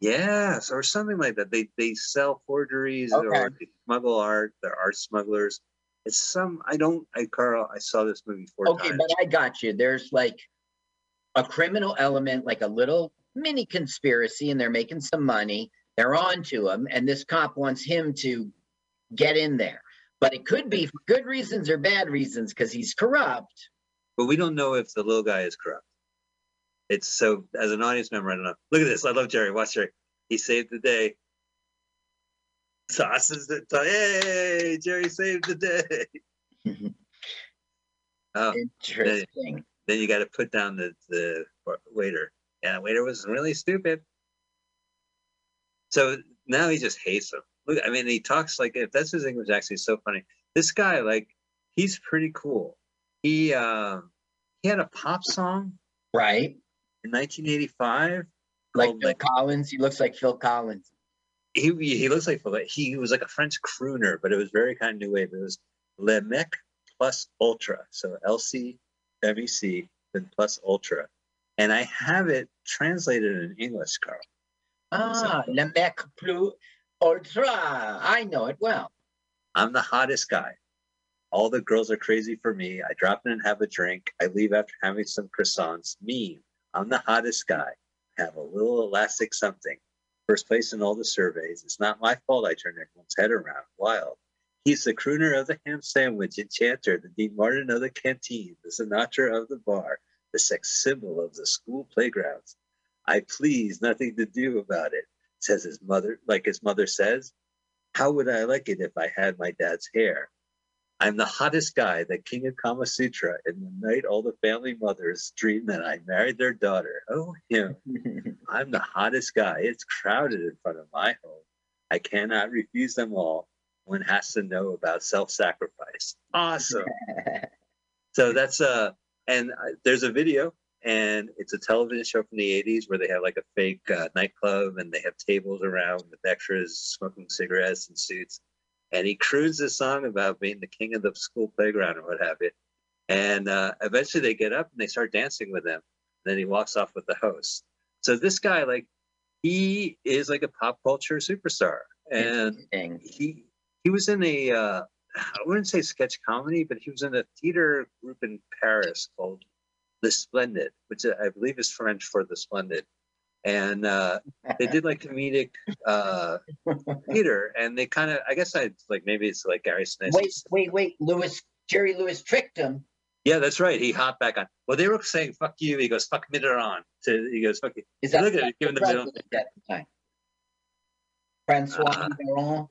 Yes, or something like that. They they sell forgeries or they smuggle art. They're art smugglers. It's some I don't I Carl, I saw this movie four Okay, times. but I got you. There's like a criminal element, like a little mini conspiracy, and they're making some money. They're on to him, and this cop wants him to get in there. But it could be for good reasons or bad reasons because he's corrupt. But we don't know if the little guy is corrupt. It's so as an audience member, I don't know. Look at this. I love Jerry. Watch Jerry. he saved the day. Tosses it. Hey, Jerry saved the day. <laughs> Oh, Interesting. Then you got to put down the the waiter. Yeah, the waiter was really stupid. So now he just hates him. Look, I mean, he talks like if that's his English accent, he's so funny. This guy, like, he's pretty cool. He um he had a pop song Right. in 1985. Like Phil Collins. He looks like Phil Collins. he he looks like Phil- he was like a French crooner, but it was very kind of new wave. It was Le Mec plus Ultra, so LC MEC then plus Ultra, and I have it translated in English, Carl. Ah, Le Mec Plus Ultra. I know it well. I'm the hottest guy. All the girls are crazy for me. I drop in and have a drink. I leave after having some croissants. Me, I'm the hottest guy. Have a little elastic something. First place in all the surveys. It's not my fault I turn everyone's head around. Wild. He's the crooner of the ham sandwich, enchanter, the Dean Martin of the canteen, the Sinatra of the bar, the sex symbol of the school playgrounds. I please, nothing to do about it, says his mother, like his mother says. How would I like it if I had my dad's hair? I'm the hottest guy, the king of Kama Sutra. In the night, all the family mothers dream that I married their daughter. Oh, him. <laughs> I'm the hottest guy. It's crowded in front of my home. I cannot refuse them all. One has to know about self-sacrifice. Awesome. <laughs> so that's uh, and uh, there's a video, and it's a television show from the '80s where they have like a fake uh, nightclub, and they have tables around with extras smoking cigarettes and suits, and he croons this song about being the king of the school playground or what have you. And uh, eventually they get up and they start dancing with him. Then he walks off with the host. So this guy, like, he is like a pop culture superstar, and he he was in a uh, I wouldn't say sketch comedy, but he was in a theater group in Paris called The Splendid, which I believe is French for The Splendid. And uh, they did like comedic uh, theater, and they kind of I guess I like maybe it's like Gary Sinise. Wait, wait, wait. Lewis, Jerry Lewis tricked him. Yeah, that's right. He hopped back on. Well, they were saying "fuck you." He goes "fuck Mitterrand." To he goes "fuck you." Is that Look at it, giving the middle. at the time? Francois Uh, Mitterrand.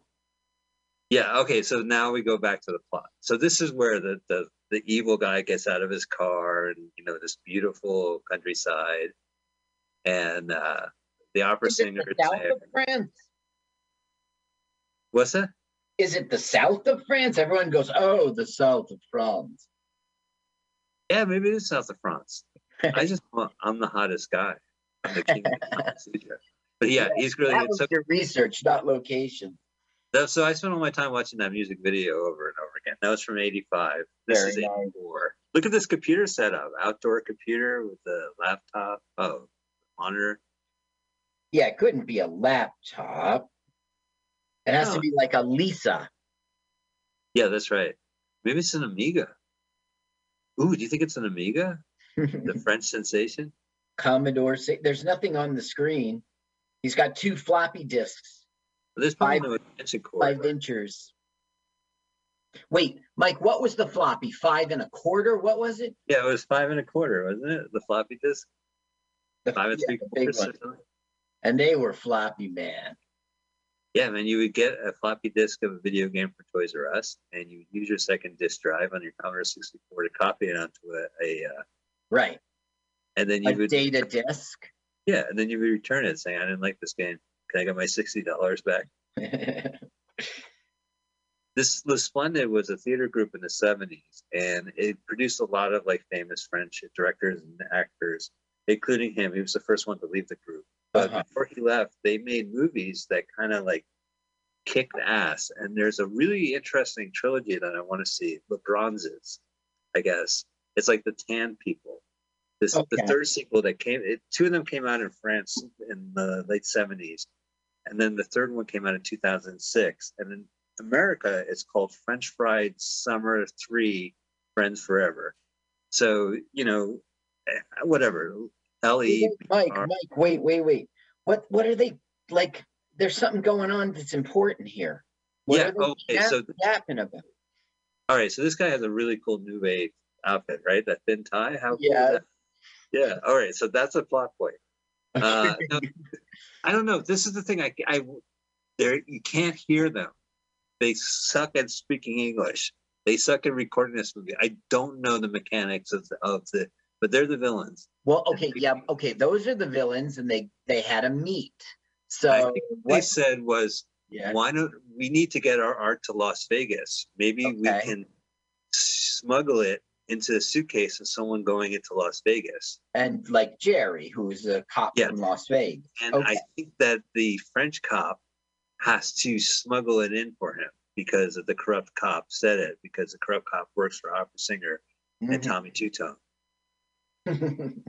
Yeah. Okay. So now we go back to the plot. So this is where the the the evil guy gets out of his car and you know this beautiful countryside, and uh, the opera Is it singer. the south there. of France? What's that? Is it the south of France? Everyone goes, oh, the south of France. Yeah, maybe it is south of France. I just <laughs> want, I'm the hottest guy. I'm the <laughs> king of the Kama Sutra. But yeah, he's really That good. was So, your research, not location. That- so I spent all my time watching that music video over and over again. That was from '85. This Very is nice. Look at this computer setup. Outdoor computer with the laptop. Oh, monitor. Yeah, it couldn't be a laptop. It has to be like a Lisa. Yeah, that's right. Maybe it's an Amiga. Ooh, do you think it's an Amiga? The <laughs> French sensation? Commodore. There's nothing on the screen. He's got two floppy disks, There's probably Five- no extension cord. five inches. Wait, Mike, what was the floppy? Five and a quarter? What was it? Yeah, it was five and a quarter, wasn't it? The floppy disk? The, Five and yeah, three quarters or one. something? And they were floppy, man. Yeah, man, you would get a floppy disk of a video game for Toys R Us, and you would use your second disk drive on your Commodore 64 to copy it onto a, a uh, Right. and then you A would data disk. yeah, and then you would return it saying I didn't like this game. Can I get my sixty dollars back? <laughs> This Splendid was a theater group in the 70s, and it produced a lot of like famous French directors and actors, including him. He was the first one to leave the group. But Uh-huh. before he left, they made movies that kind of like kicked ass. And there's a really interesting trilogy that I want to see. The Bronzes, I guess. It's like the Tan People. This the third sequel that came. It, two of them came out in France in the late 70s, and then the third one came out in 2006. And in America, it's called French Fried Summer Three, Friends Forever. So you know, eh, whatever. Ellie, Mike, Mike, wait, wait, wait. What what are they like? There's something going on that's important here. What Yeah, okay, yap- so- yapping about? All right, so this guy has a really cool new wave outfit, right? That thin tie. How cool is Yeah. that? Yeah. All right, so that's a plot point. Uh, <laughs> no, I don't know. This is the thing. I, I, there you can't hear them. They suck at speaking English. They suck at recording this movie. I don't know the mechanics of the, of the, but they're the villains. Well, okay, yeah, okay. Those are the villains, and they they had a meet. So what they said was, Yeah. why don't we need to get our art to Las Vegas? Maybe we can smuggle it into a suitcase of someone going into Las Vegas. And like Jerry, who's a cop Yeah. from Las Vegas. And Okay. I think that the French cop has to smuggle it in for him because of the corrupt cop said it because the corrupt cop works for opera singer and Mhm. Tommy Two Tone. <laughs>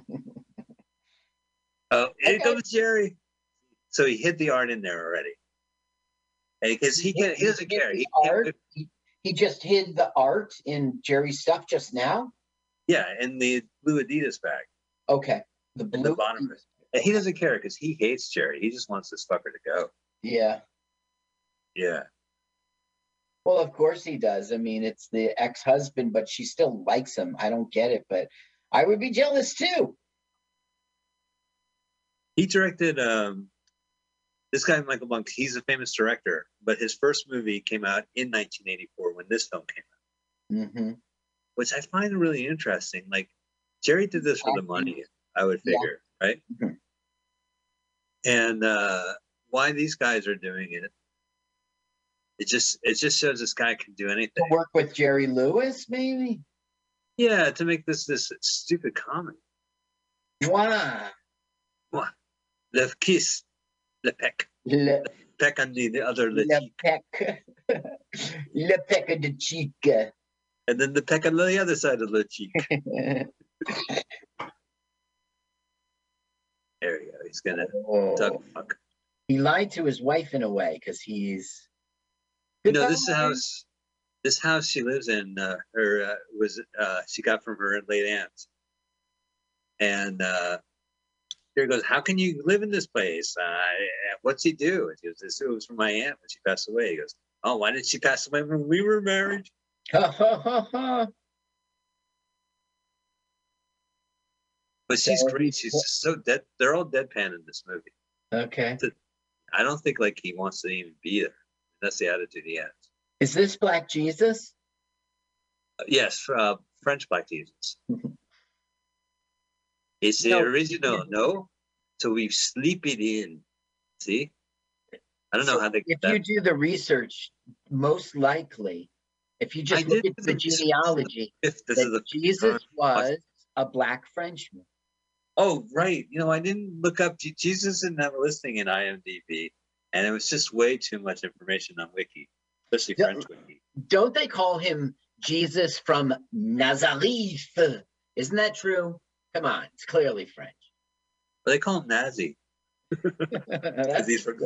Oh, here Okay. comes Jerry. So he hid the art in there already. Because he can, he doesn't hid care. He, art. He, he just hid the art in Jerry's stuff just now. yeah, in the blue Adidas bag Okay, the in blue. the bottom. And he doesn't care because he hates Jerry. He just wants this fucker to go. Yeah. Yeah. Well, of course he does. I mean, it's the ex-husband, but she still likes him. I don't get it, but I would be jealous too. He directed um this guy Michel Blanc, he's a famous director, but his first movie came out in 1984 when this film came out, hmm which I find really interesting. Like Jerry did this for the money, I would Yeah. figure, right? Mhm. And uh why these guys are doing it. It just it just shows this guy can do To anything. work with Jerry Lewis, maybe. Yeah, to make this this stupid comedy. Wow. The kiss, the peck, Le, peck on the, the other lip le cheek, peck. <laughs> le peck of the cheek. and then the peck on the other side of the cheek. <laughs> There you go. He's gonna Oh. duck fuck. He lied to his wife in a way because he's. You know, this Goodbye. house, this house she lives in, uh, her uh, was uh, she got from her late aunt, and here goes. How can you live in this place? Uh, what's he do? And she goes, "This was from my aunt when she passed away." He goes, "Oh, why did she pass away when we were married?" <laughs> But she's great. he's- She's just so dead. They're all deadpan in this movie. okay. I don't think like he wants to even be there. That's the attitude he has. Is this Black Jesus? Uh, yes, uh, French Black Jesus. It's the No. original, no? So we've sleep it in. See? I don't know how they If that, you do the research, most likely, if you just I look at the genealogy, <laughs> this is that Jesus <laughs> was a black Frenchman. oh right. You know, I didn't look up Jesus didn't have a listing in IMDb, and it was just way too much information on Wiki, especially Yeah. French Wiki. Don't they call him Jesus from Nazareth? Isn't that true? Come on, it's clearly French. But they call him Nazi. <laughs> because That's he's from.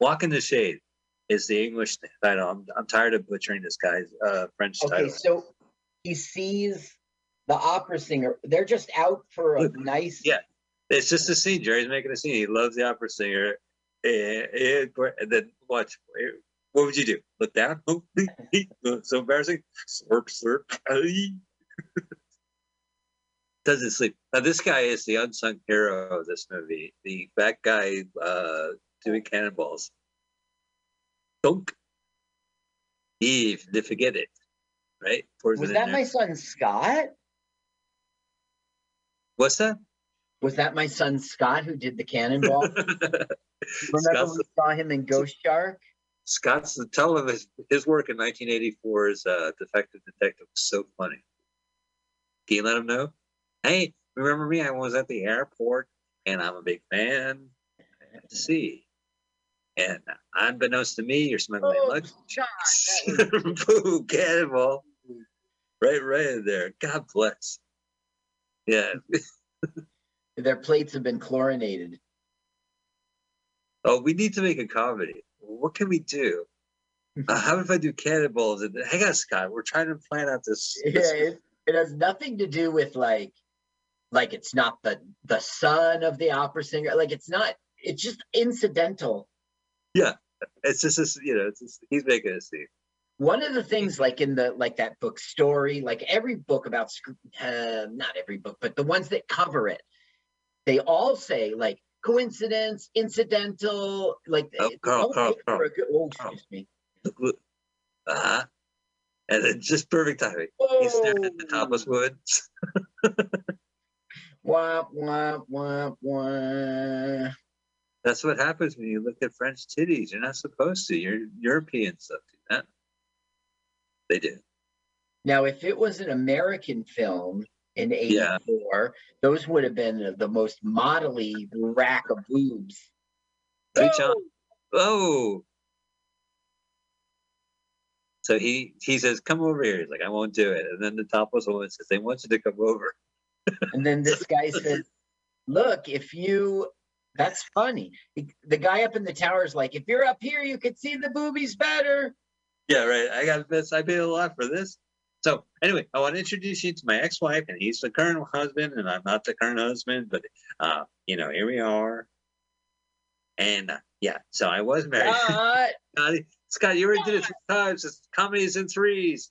Walk in the Shade is the English title. I'm, I'm tired of butchering this guy's uh, French okay. title. So he sees the opera singer. They're just out for a Look, nice. yeah. It's just a scene. Jerry's making a scene. He loves the opera singer. Eh, eh, And then watch. eh, What would you do? Look down? <laughs> so embarrassing. Slurp, slurp. <laughs> Doesn't sleep. Now this guy is the unsung hero of this movie. The fat guy uh, doing cannonballs. Dunk. Eve, they forget it. Right? Pours Was it that there. my son Scott? What's that? Was that my son Scott who did the cannonball? <laughs> Remember Scott's, we saw him in Ghost Shark? Scott's the tell of his, his work in 1984's uh, Defective Detective was so funny. Can you let him know? Hey, remember me? I was at the airport and I'm a big fan. I had to see. And unbeknownst to me, you're smuggling Oh, luggage. Scott, that <laughs> Boo, cannonball. Right, right in there. God bless. Yeah. <laughs> Their plates have been chlorinated. Oh, we need to make a comedy. What can we do? <laughs> Uh, how if I do cannonballs? And hang on, Scott. We're trying to plan out this. Yeah, this- it, it has nothing to do with like, like it's not the the son of the opera singer. Like it's not. It's just incidental. Yeah it's just this, you know, it's just, he's making a scene. One of the things, like in the like that book story, like every book about uh, not every book, but the ones that cover it, they all say like coincidence, incidental, like Oh, Carl, Carl, Carl, good- oh, excuse me. Uh-huh. And then just perfect timing. He's staring at the topless woods. <laughs> Wah, wah, wah, wah. That's what happens when you look at French titties. You're not supposed to. You're European stuff do that. They do. Now, if it was an American film in Yeah. '84, those would have been the- the most modelly rack of boobs. Reach on. Oh. So he he says, "Come over here." He's like, "I won't do it." And then the topless woman says, "They want you to come over." And then this guy says, "Look, if you." That's funny. The- guy up in the tower is like, if you're up here, you could see the boobies better. Yeah, right. I got this. I paid a lot for this. So anyway, I want to introduce you to my ex-wife, and he's the current husband, and I'm not the current husband, but uh, you know, here we are. And uh, yeah, so I was married. But <laughs> Scotty, Scott, you already did it three times. It's comedies in threes.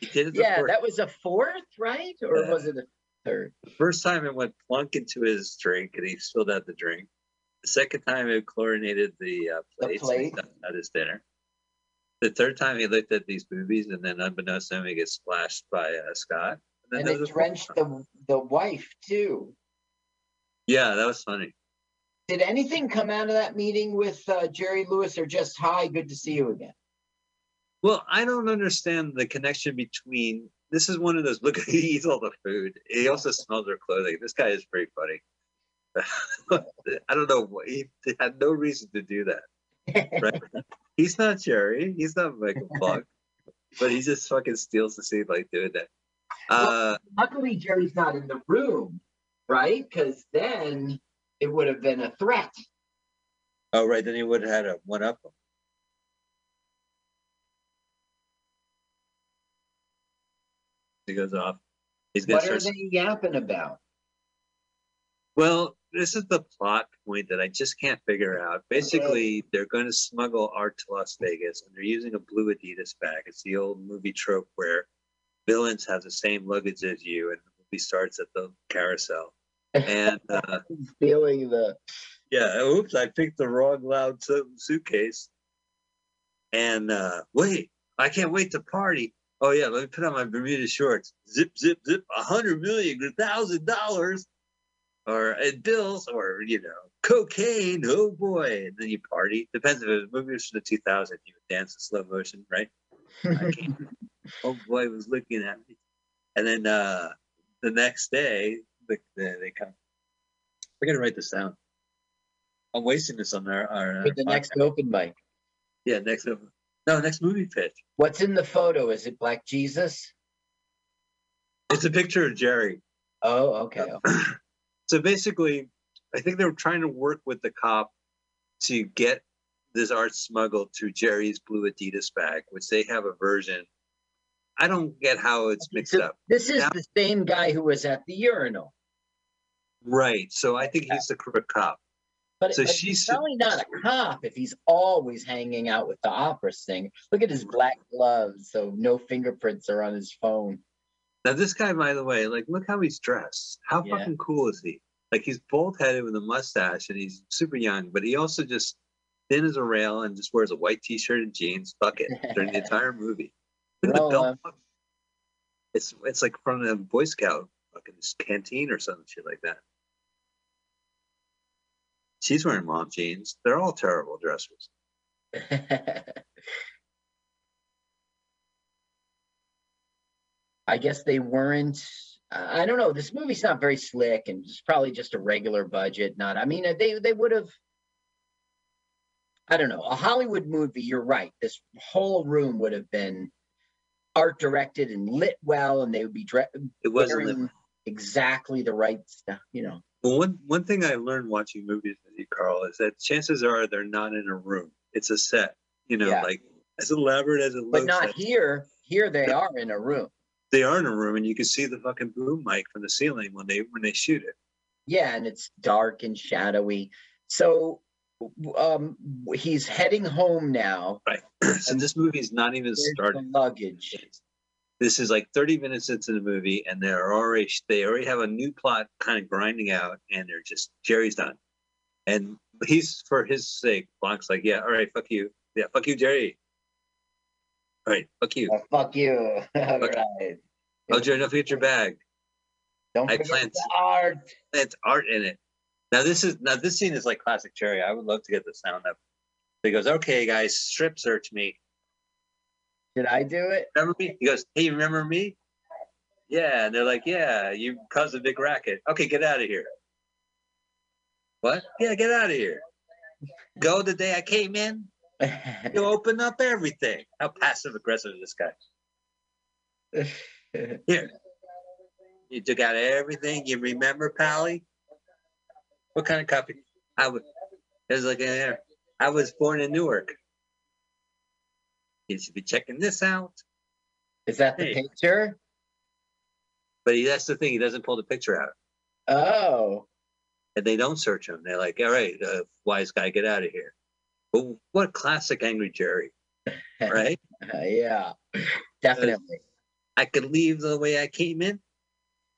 Yeah, that was a fourth, right? Or Yeah. was it a third? First time it went plunk into his drink and he spilled out the drink. The second time it chlorinated the uh, plates and he plate. at his dinner. The third time he looked at these boobies and then unbeknownst to him he gets splashed by uh, Scott. then And it drenched the the wife too. Yeah, that was funny. Did anything come out of that meeting with uh, Jerry Lewis, or just hi, good to see you again? Well, I don't understand the connection between. This is one of those. Look, <laughs> he eats all the food. He also smells her clothing. This guy is pretty funny. <laughs> I don't know. what- He had no reason to do that. Right? <laughs> He's not Jerry. He's not Michael Clark. but he just fucking steals the scene like doing that. Uh, Luckily, Jerry's not in the room, right? Because then it would have been a threat. oh, right. Then he would have had a one up him. He goes off. He's gonna What are start they yapping about? Well, this is the plot point that I just can't figure out. Basically, they're going to smuggle art to Las Vegas, and they're using a blue Adidas bag. It's the old movie trope where villains have the same luggage as you, and the movie starts at the carousel. And <laughs> uh, Feeling the yeah, oops, I picked the wrong loud suitcase. And uh, wait, I can't wait to party. Oh yeah, let me put on my Bermuda shorts. Zip, zip, zip. A hundred million, a thousand dollars, or in bills, or you know, cocaine. Oh boy, and then you party. Depends if it was movies from the 2000s. You would dance in slow motion, right? <laughs> Oh boy, was looking at me. And then uh, the next day, the, the, they come. I gotta write this down. I'm wasting this on our, our for the our next open mic. Yeah, next over. No, next movie pitch. What's in the photo? Is it Black Jesus? It's a picture of Jerry. Oh, okay. <clears throat> So basically, I think they were trying to work with the cop to get this art smuggled through Jerry's blue Adidas bag, which they have a version. I don't get how it's mixed So up. this is Now- the same guy who was at the urinal, Right. So I think he's the crook cop. But, So but he's she's- probably not a cop if he's always hanging out with the opera singer. Look at his black gloves, so no fingerprints are on his phone. Now this guy, by the way, like look how he's dressed. How Yeah. fucking cool is he? Like he's bald headed with a mustache and he's super young, but he also just thin as a rail and just wears a white t shirt and jeans, bucket <laughs> during the entire movie. <laughs> The Belt, uh, it's it's like from a Boy Scout fucking canteen or some shit like that. She's wearing mom jeans. They're all terrible dressers. <laughs> I guess they weren't. I don't know. This movie's not very slick, and it's probably just a regular budget. Not. I mean, they they would have. I don't know. A Hollywood movie. You're right. This whole room would have been art directed and lit well, and they would be dre- It wasn't. exactly the right stuff. You know. Well, one one thing I learned watching movies with you, Carl, is that chances are they're not in a room. It's a set. You know, Yeah. like as elaborate as it But looks. But not here. Here they are in a room. They are in a room, and you can see the fucking boom mic from the ceiling when they when they shoot it. Yeah, and it's dark and shadowy. So um he's heading home now. Right. <clears throat> so this movie's not even started. luggage. This is like 30 minutes into the movie, and they're already they already have a new plot kind of grinding out, and they're just Jerry's done. And he's for his sake, Blanc's like, yeah, all right, fuck you. Yeah, fuck you, Jerry. All right, fuck you. Oh, fuck you. <laughs> All right. Oh, Jerry, don't forget your bag. Don't I forget plant- art. It's art in it. Now this is now this scene is like classic Jerry. I would love to get the sound up. He goes, okay, guys, strip search me. Did I do it? Remember me? He goes, hey, you remember me? Yeah. And they're like, yeah, you caused a big racket. Okay, get out of here. What? Yeah, get out of here. Go the day I came in. You <laughs> open up everything. How passive aggressive is this guy? <laughs> Here. You took out everything. You remember, Pally? What kind of copy? I was. It was like there. I was born in Newark. You should be checking this out. Is that the Hey. picture? But he, that's the thing. He doesn't pull the picture out, Oh. and they don't search him. They're like, "All right, uh, wise guy, get out of here." But what classic angry Jerry, <laughs> right? Yeah, definitely. I could leave the way I came in.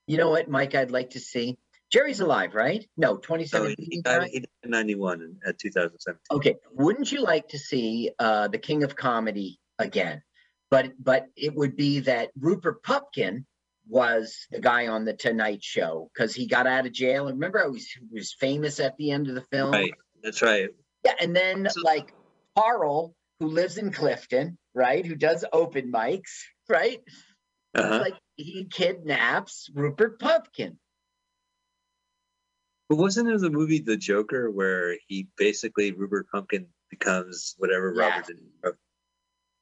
You know what, Mike? I'd like to see. Jerry's alive, right? No, So 2017. he he died, he died in '91 and at 2017. Okay, wouldn't you like to see uh, the King of Comedy again? But but it would be that Rupert Pupkin was the guy on the Tonight Show because he got out of jail. Remember, he was, was famous at the end of the film. Right. That's right. Yeah, and then So- like Carl, who lives in Clifton, right? Who does open mics, right? Uh-huh. Like he kidnaps Rupert Pupkin. But wasn't there the movie The Joker where he basically Rupert Pupkin becomes whatever Yeah. Robert De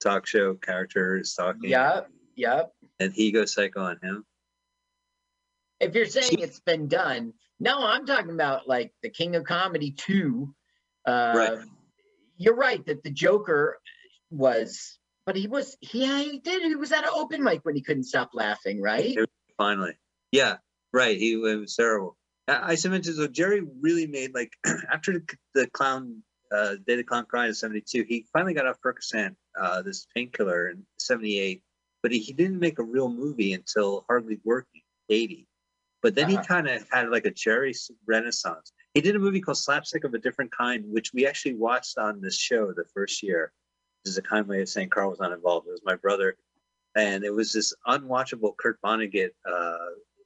talk show character is talking? Yep, yep. And he goes psycho on him. If you're saying it's been done, no, I'm talking about like the King of Comedy 2. Uh, Right. You're right that the Joker was, but he was, he, yeah, he did. He was at an open mic when he couldn't stop laughing, right? Finally. Yeah, right. He was terrible. I mention so Jerry really made like <clears throat> after the, the clown uh Day the Clown Cried in 72, he finally got off Percocet, uh this painkiller in 78, but he, he didn't make a real movie until Hardly Working 80. But then he Uh-huh. kind of had like a Jerry renaissance. He did a movie called Slapstick of a Different Kind, which we actually watched on this show the first year. This is a kind way of saying Carl was not involved. It was my brother. And it was this unwatchable Kurt Vonnegut uh,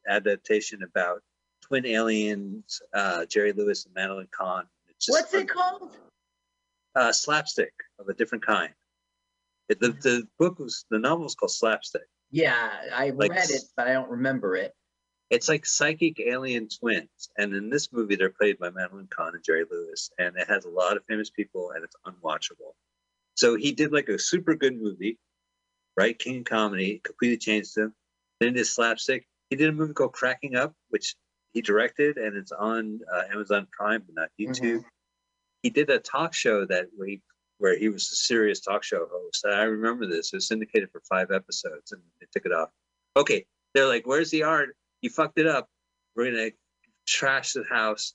adaptation about twin aliens, uh, Jerry Lewis and Madeline Kahn. What's it called? Uh, slapstick of a different kind. It, the, the book was, the novel was called Slapstick. Yeah, I Like read it, but I don't remember it. It's like psychic alien twins. And in this movie, they're played by Madeline Kahn and Jerry Lewis. And it has a lot of famous people and it's unwatchable. So he did like a super good movie, right? King Comedy, completely changed him. Then he did Slapstick. He did a movie called Cracking Up, which he directed and it's on uh, Amazon Prime, but not YouTube. He did a talk show that where he, where he was a serious talk show host. I remember this. It was syndicated for five episodes and they took it off. Okay, they're like, "Where's the art? You fucked it up. We're gonna trash the house."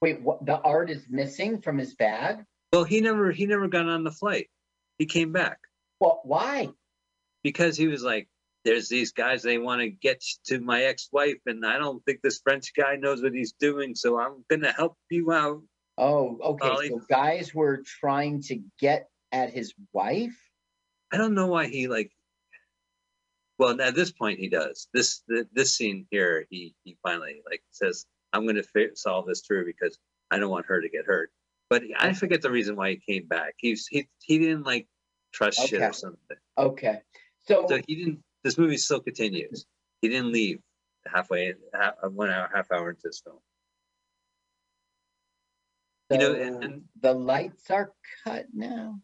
Wait, what? The art is missing from his bag? Well, he never he never got on the flight. He came back What? Why? because he was like, "There's these guys. They want to get to my ex-wife, and I don't think this French guy knows what he's doing. So I'm gonna help you out." Oh, okay. Ollie. So guys were trying to get at his wife. I don't know why he like. Well, at this point, he does. This this scene here, he he finally like says, "I'm going to solve this through because I don't want her to get hurt." But I forget the reason why he came back. He's he he didn't like trust shit Okay. or something. Okay. So, So he didn't. This movie still continues. He didn't leave halfway, half, one hour, half hour into this film. you know, and- and- the lights are cut now.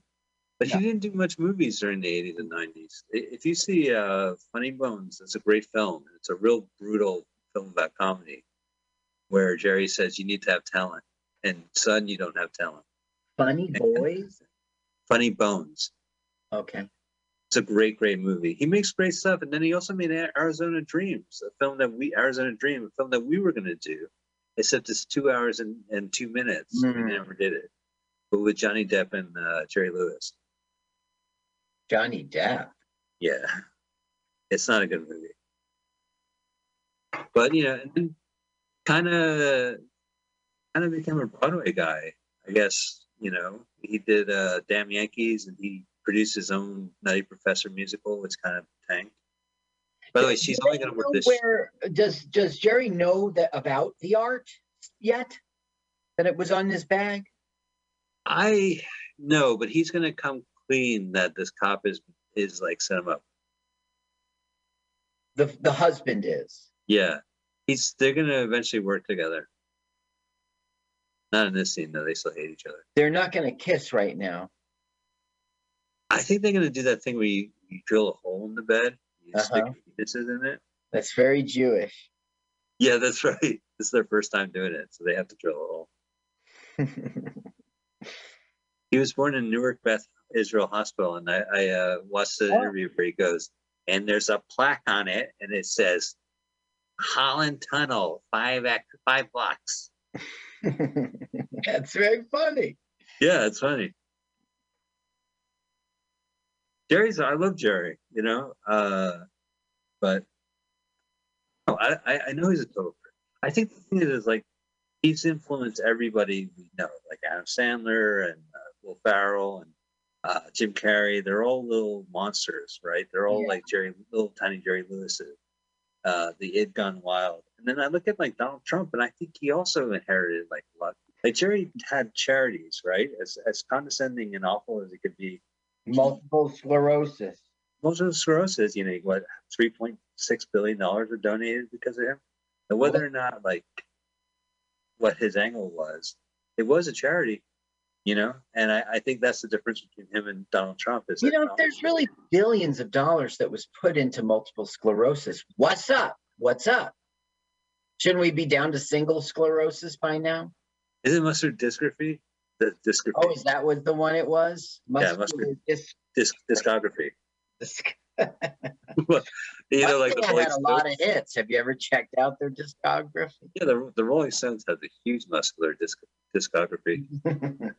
But Yeah. he didn't do much movies during the 80s and 90s. If you see uh, Funny Bones, it's a great film. It's a real brutal film about comedy where Jerry says you need to have talent. And son, you don't have talent. Funny boys. Funny Bones. Okay. It's a great, great movie. He makes great stuff. And then he also made Arizona Dreams, a film that we, Arizona Dream, a film that we were going to do, except it's two hours and, and two minutes. We Mm. never did it. But with Johnny Depp and uh, Jerry Lewis. Johnny Depp. Yeah, it's not a good movie. But you know, kind of kind of became a Broadway guy. I guess you know he did uh, Damn Yankees and he produced his own Nutty Professor musical, which kind of tanked. By the way, she's only going to work this. Where does does Jerry know that about the art yet? That it was on his bag? I know, but he's going to come clean that this cop is is like set him up. The the husband is. Yeah, he's they're going to eventually work together. Not in this scene though; they still hate each other. They're not going to kiss right now. I think they're going to do that thing where you, you drill a hole in the bed, you stick Uh-huh. your penises in it. That's very Jewish. Yeah, that's <laughs> right. This is their first time doing it, so they have to drill a hole. <laughs> He was born in Newark Beth Israel Hospital, and I, I uh, watched the Oh. interview where he goes, and there's a plaque on it, and it says Holland Tunnel, five act, five blocks. <laughs> That's very funny. Yeah, it's funny. Jerry's, I love Jerry, you know, uh, but no, I, I, know he's a total. prick. I think the thing is, like, he's influenced everybody we know, like Adam Sandler and uh, Will Farrell and uh, Jim Carrey. They're all little monsters, right? They're all Yeah. like Jerry, little tiny Jerry Lewis's. Uh, the id gone wild, and then I look at like Donald Trump, and I think he also inherited like luck. Like Jerry had charities, right? As as condescending and awful as it could be, Multiple sclerosis. multiple sclerosis, you know, what three point six billion dollars were donated because of him. And whether or not like what his angle was, it was a charity, you know. And I, I think that's the difference between him and Donald Trump is You know, Donald- there's really billions of dollars that was put into multiple sclerosis. What's up? What's up? Shouldn't we be down to single sclerosis by now? isn't mustard dystrophy the dystrophy Oh, is that what the one it was? Yeah, Muscular mustard. dys- disc, <laughs> discography? dys- You know, like the had Rolling a lot of hits. Have you ever checked out their discography? Yeah, the, the Rolling Stones have the huge muscular disc, discography. <laughs>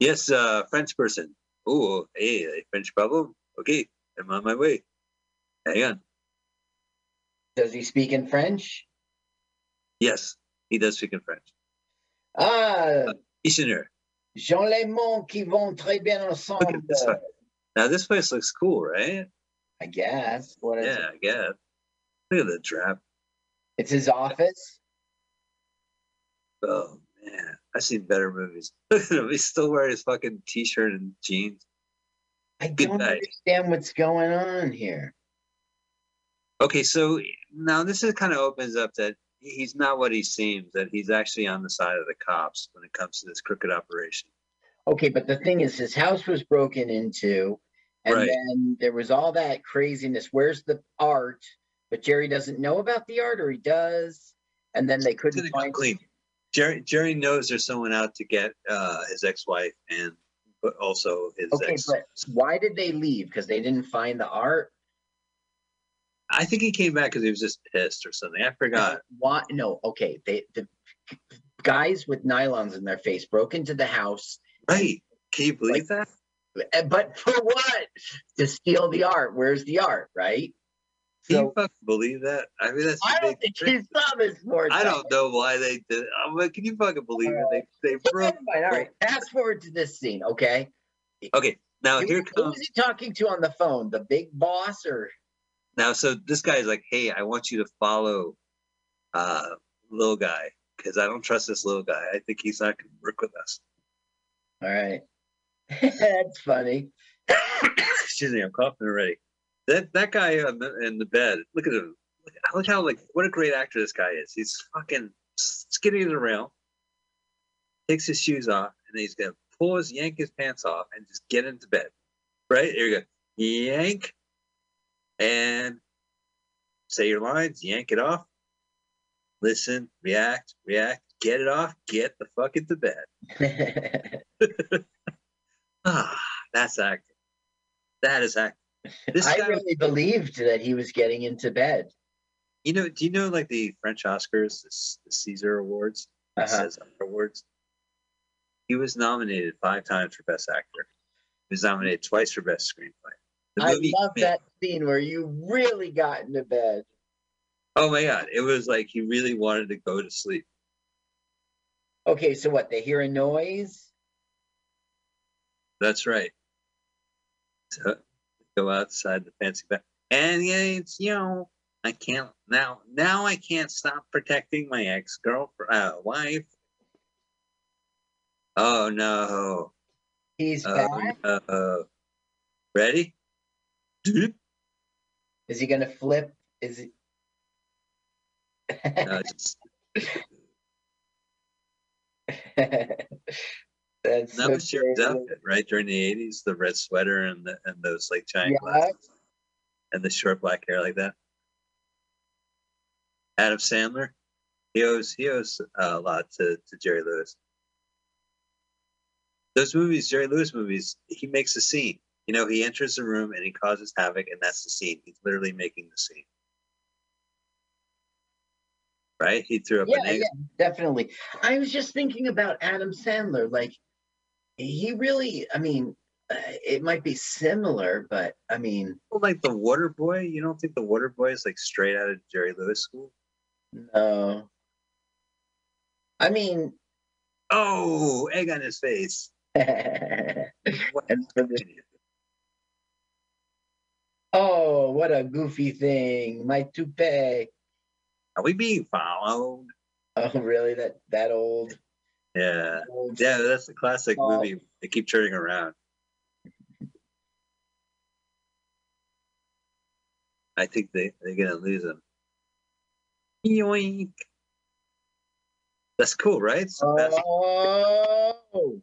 Yes, uh, French person. Oh, hey, a French problem. Okay, I'm on my way. Hang on. Does he speak in French? Yes, he does speak in French. Ah, Ichiner. Jean les mots qui vont très bien ensemble. this. Now this place looks cool, right? I guess. What is it? Yeah, I guess. Look at the trap. It's his office. Oh man, I've seen better movies. <laughs> Look at him. He's still wearing his fucking t-shirt and jeans. I Good don't night. understand what's going on here. Okay, so now this is kind of opens up that he's not what he seems. That he's actually on the side of the cops when it comes to this crooked operation. Okay, but the thing is, his house was broken into, and Right. then there was all that craziness. Where's the art? But Jerry doesn't know about the art, or he does, and then they couldn't find. clean. Jerry Jerry knows there's someone out to get uh, his ex-wife and but also his Okay, ex. but why did they leave? Because they didn't find the art. I think he came back because he was just pissed or something. I forgot. Why? No. Okay, they the guys with nylons in their face broke into the house, Right? Can you believe that? eh, but for what? To steal the art. Where's the art? Right. Can So you fucking believe that? I mean, that's. I don't think he saw this more. I don't know why they did. it. I'm like, can you fucking believe it? They they broke. All right. Fast forward to this scene. Okay. Okay, now Who- here Who comes. was he talking to on the phone? The big boss or? Now, so this guy is like, hey, I want you to follow uh little guy because I don't trust this little guy. I think he's not gonna work with us. All right. <laughs> That's funny. <coughs> Excuse me, I'm coughing already. That that guy the, in the bed. Look at him. Look, look how like what a great actor this guy is. He's fucking skinny as a rail. Takes his shoes off and he's gonna pull his yank his pants off and just get into bed. Right here you go. Yank and say your lines. Yank it off. Listen. React. React. Get it off. Get the fuck into bed. <laughs> <laughs> Ah, that's acting. That is acting. This I guy, really believed that he was getting into bed. you know, do you know like the French Oscars, the, the Caesar Awards, Uh-huh. César Awards? He was nominated five times for Best Actor. He was nominated twice for Best Screenplay. I love that scene where you really got into bed. Oh my god, it was like he really wanted to go to sleep. Okay, so what? They hear a noise. That's right. So go outside the fancy back, and yeah, it's you know I can't now. Now I can't stop protecting my ex girlfriend, uh, wife. Oh no! He's Oh back. no! Ready? Doop. Is he gonna flip? Is he? No, <laughs> just- <laughs> That's that so was great. outfit, right? During the '80s, the red sweater and the and those like giant Yeah. glasses, and the short black hair like that. Adam Sandler, he owes he owes a lot to to Jerry Lewis. Those movies, Jerry Lewis movies, he makes a scene. You know, he enters the room and he causes havoc, and that's the scene. He's literally making the scene. Right? He threw up Yeah, an egg. yeah, definitely. I was just thinking about Adam Sandler. Like, he really, I mean, uh, it might be similar, but I mean, Like the Water Boy. You don't think the Water Boy is like straight out of Jerry Lewis school? no. I mean, Oh, egg on his face. <laughs> What for the, oh, what a goofy thing. My toupee. Are we being followed? Oh, really? That that old. Yeah. old Yeah, that's the classic Oh. movie. They keep turning around. I think they, they're going to lose him. Yoink. That's cool, right? So Oh,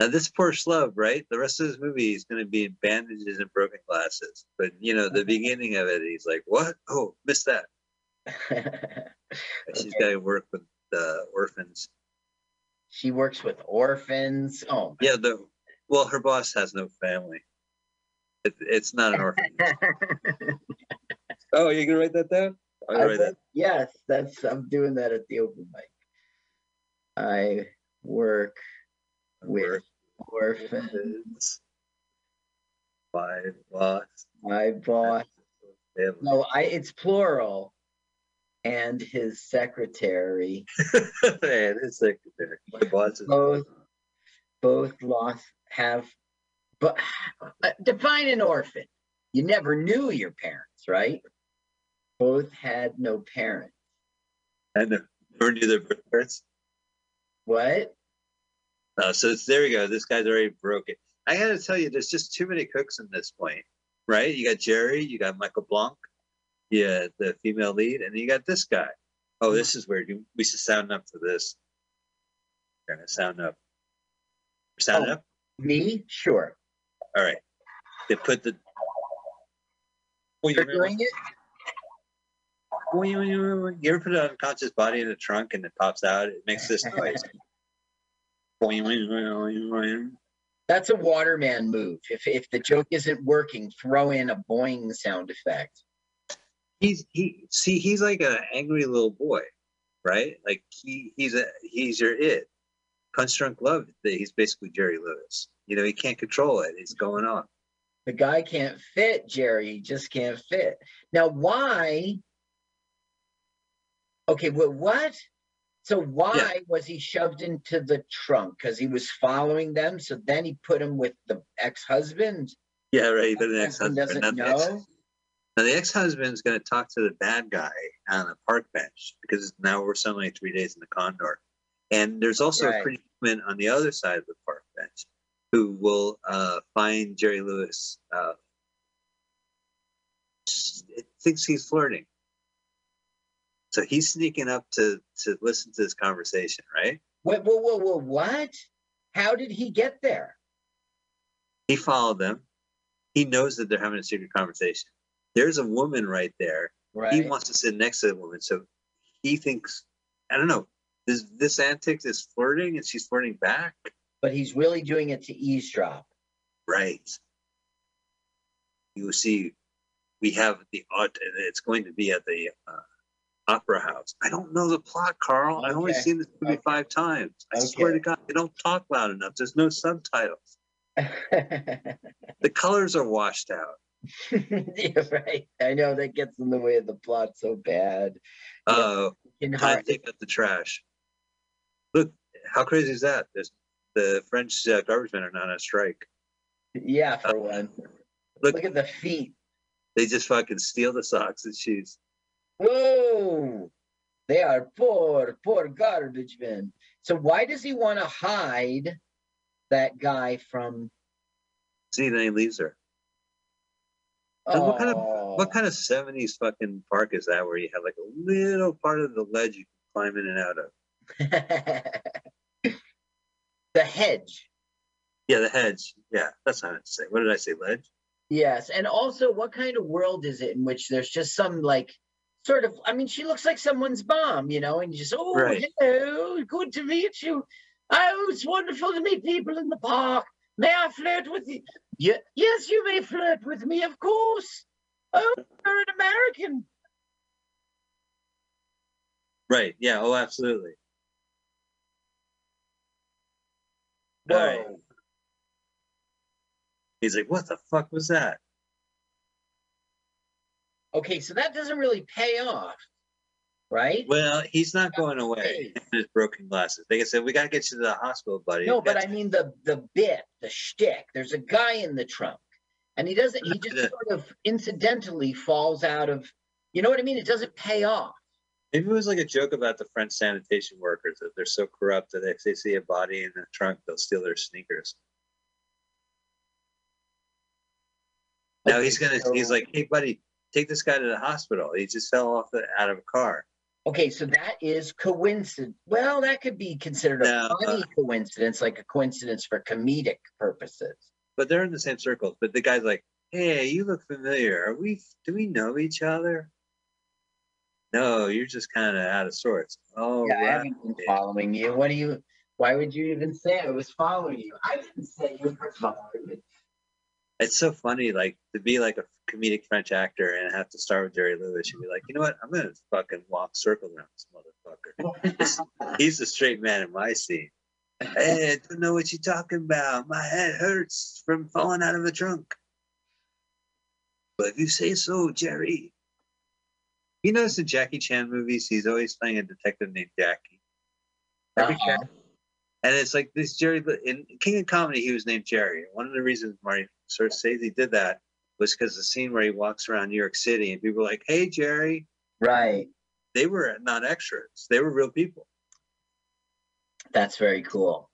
Now, this poor schlub, right? The rest of this movie is going to be in bandages and broken glasses. But, you know, the uh-huh. beginning of it, he's like, what? Oh, missed that. <laughs> She's got to work with the orphans. she works with orphans. Oh, Yeah, the well, her boss has no family. It, it's not an orphan. <laughs> oh, you can write that down. I write that. yes, that's I'm doing that at the open mic. I work with orphans. Five boss. My boss. No, I it's plural. And his secretary <laughs> Man, it's secretary. My boss is. both both lost have but uh, define an orphan. You never knew your parents, right? Both had no parents. Know. Never knew their birth parents. What? No, so there we go. This guy's already broken. I got to tell you, there's just too many cooks in this point, right? You got Jerry, you got Michel Blanc, yeah, the female lead, and you got this guy. Oh, this is weird. You- We should sound up for this. We're gonna sound up. Sound Oh. up. Me? Sure. All right. They put the. Oh, You're doing it? you ever put an unconscious body in a trunk and it pops out? It makes this noise. That's a waterman move. If if the joke isn't working, throw in a boing sound effect. he's he see he's like an angry little boy right like he he's a he's your it punch drunk love he's basically jerry lewis you know he can't control it it's going on The guy can't fit, Jerry. He just can't fit. Now, why? Okay, well, what? So why was he shoved into the trunk? Because he was following them. So then he put him with the ex-husband. yeah right but the Ex-husband doesn't now the ex- know. now the ex-husband's going to talk to the bad guy on a park bench because now we're suddenly three days in the condor and there's also Right. a pretty woman on the other side of the park bench who will uh, find jerry lewis uh, thinks he's flirting so he's sneaking up to to listen to this conversation right Wait, whoa, whoa, whoa, what? How did he get there? he followed them he knows that they're having a secret conversation there's a woman right there Right. he wants to sit next to the woman so he thinks i don't know this this antics is flirting and she's flirting back but he's really doing it to eavesdrop. right you will see we have the art it's going to be at the uh, opera house i don't know the plot carl i've only seen this movie Okay. five times i swear to god they don't talk loud enough there's no subtitles <laughs> the colors are washed out <laughs> yeah, right. I know that gets in the way of the plot so bad. Yeah. uh i take out the trash Look, How crazy is that? This, the French uh, garbage men are not on strike. Yeah, for one. Look- Look at the feet. They just fucking steal the socks and shoes. Whoa! They are poor, poor garbage men. So why does he want to hide that guy from? See, then he leaves her. What kind of- What kind of seventies fucking park is that where you have like a little part of the ledge you can climb in and out of? <laughs> the hedge. Yeah, the hedge. Yeah, that's not it to say. What did I say? Ledge? Yes, and also, what kind of world is it in which there's just some like sort of? I mean, she looks like someone's mom, you know, and you just oh, Right. hello, good to meet you. Oh, it's wonderful to meet people in the park. May I flirt with you? Yeah, yes, you may flirt with me, of course. Oh, you're an American. Right. Yeah. Oh, absolutely. All right. Whoa. He's like, what the fuck was that? Okay, so that doesn't really pay off, right? Well, he's not going away in his broken glasses. They said, we got to get you to the hospital, buddy. No, but I mean the the bit, the shtick. There's a guy in the trunk, and he doesn't. He just <laughs> sort of incidentally falls out of. You know what I mean? It doesn't pay off. Maybe it was like a joke about the French sanitation workers that they're so corrupt that if they see a body in the trunk, they'll steal their sneakers. Now he's gonna. He's like, hey, buddy, take this guy to the hospital. He just fell off the out of a car. Okay, so that is coincidence. Well, that could be considered a No, funny uh, coincidence, like a coincidence for comedic purposes. But they're in the same circles. But the guy's like, hey, you look familiar. Are we? Do we know each other? No, you're just kind of out of sorts. Oh, yeah, I haven't been following you. What do you? Why would you even say I was following you? I didn't say you were following me. It's so funny, like to be like a comedic French actor and have to start with Jerry Lewis. You'd be like, you know what? I'm gonna fucking walk circles around this motherfucker. He's the straight man in my scene. Hey, I don't know what you're talking about. My head hurts from falling out of the trunk. But if you say so, Jerry. You notice in Jackie Chan movies, he's always playing a detective named Jackie. Every Uh-huh. character- And it's like this Jerry in King of Comedy, he was named Jerry. One of the reasons Marty Scorsese did that was because the scene where he walks around New York City and people are like, "Hey, Jerry," Right. they were not extras; they were real people. That's very cool.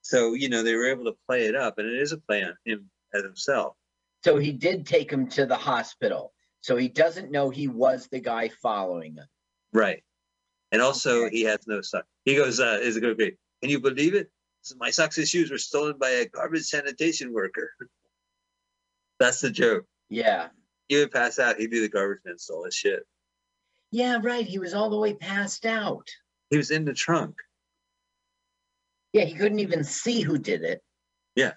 So you know they were able to play it up, and it is a play on him as himself. So he did take him to the hospital. So he doesn't know he was the guy following him. Right. And also, Okay. he has no son. He goes, uh, "Is it going to be? Can you believe it? So my socks and shoes were stolen by a garbage sanitation worker." <laughs> That's the joke. Yeah. He would pass out. He'd be the garbage man stole his shit. Yeah, right. He was all the way passed out. He was in the trunk. Yeah, he couldn't even see who did it. Yeah.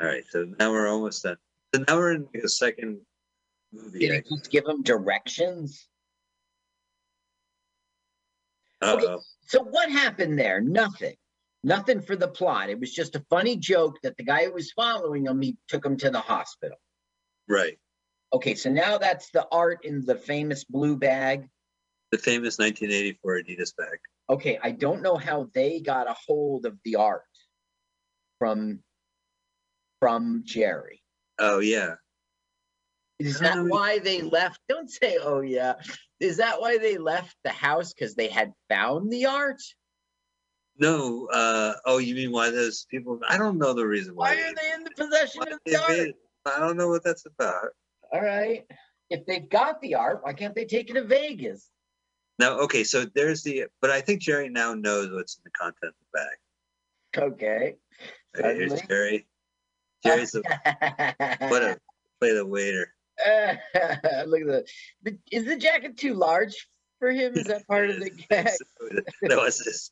All right. So now we're almost done. So now we're in the second movie. Did he just give him directions? Oh. So what happened there? Nothing. Nothing for the plot. It was just a funny joke that the guy who was following him, he took him to the hospital. Right. Okay, so now that's the art in the famous blue bag. The famous 1984 Adidas bag. Okay, I don't know how they got a hold of the art from from Jerry. Oh yeah. Is that why they left? Don't say, oh yeah. Is that why they left the house? Because they had found the art? No. Uh. Oh, you mean why those people? I don't know the reason why. Why are they in the possession of the art? made. I don't know what that's about. All right. If they've got the art, why can't they take it to Vegas? Now, okay, so there's the, but I think Jerry now knows what's in the content of the bag. Okay. Okay, here's Jerry. Jerry's the <laughs> what a play the waiter. <laughs> Look at the, the. Is the jacket too large for him? Is that part of the <laughs> gag? that was this.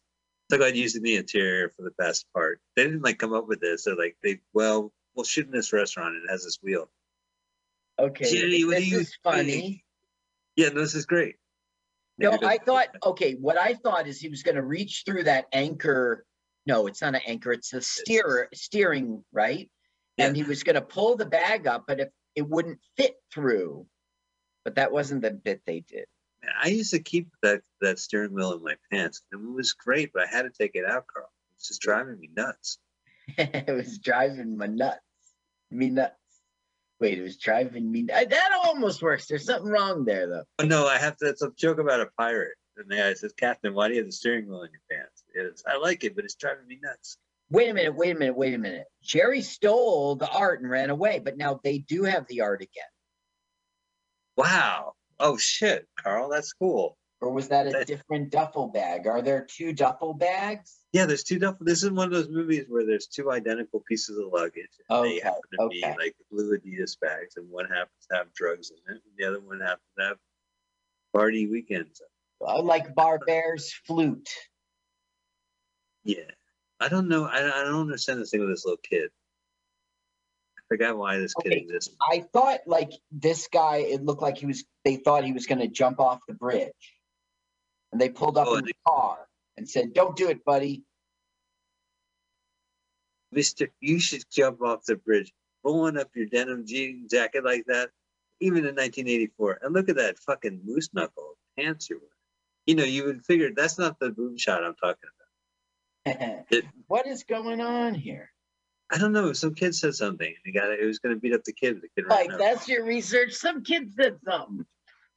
So glad using the interior for the best part. They didn't like come up with this. They're like, they well, we'll shoot in this restaurant. It has this wheel. Okay. What this you is funny. Yeah, no, this is great. No, I thought, okay, what I thought is he was going to reach through that anchor. No, it's not an anchor, it's a steer steering, right? And he was going to pull the bag up, but if it wouldn't fit through. But that wasn't the bit they did. I used to keep that that steering wheel in my pants, and it was great, but I had to take it out, Carl. It was just driving me nuts. <laughs> it was driving my nuts. Me nuts. Wait, it was driving me. I, that almost works. There's something wrong there, though. Oh no, I have to. It's a joke about a pirate. And the guy says, "Captain, why do you have the steering wheel in your pants?" It's, I like it, but it's driving me nuts. Wait a minute. Wait a minute. Wait a minute. Jerry stole the art and ran away, but now they do have the art again. Wow. Oh shit, Carl, that's cool. Or was that a That- different duffel bag? Are there two duffel bags? Yeah, there's two duffel. This is one of those movies where there's two identical pieces of luggage. And they happen to be like blue Adidas bags, and one happens to have drugs in it, and the other one happens to have party weekends. Uh, like Barber's flute. Yeah, I don't know. I, I don't understand this thing with this little kid. I forgot why this kid Okay, exists. I thought like this guy, it looked like he was, they thought he was going to jump off the bridge. And they pulled up Oh, in and the car and said, Don't do it, buddy. Mister, you should jump off the bridge, rolling up your denim jean jacket like that, even in 1984. And look at that fucking moose knuckle pants you're wearing. You know, you would figure that's not the boom shot I'm talking about. <laughs> It- <laughs> what is going on here? I don't know. Some kid said something. and He got it. It was going to beat up the kid. The kid ran Like, out. that's your research. Some kid said something.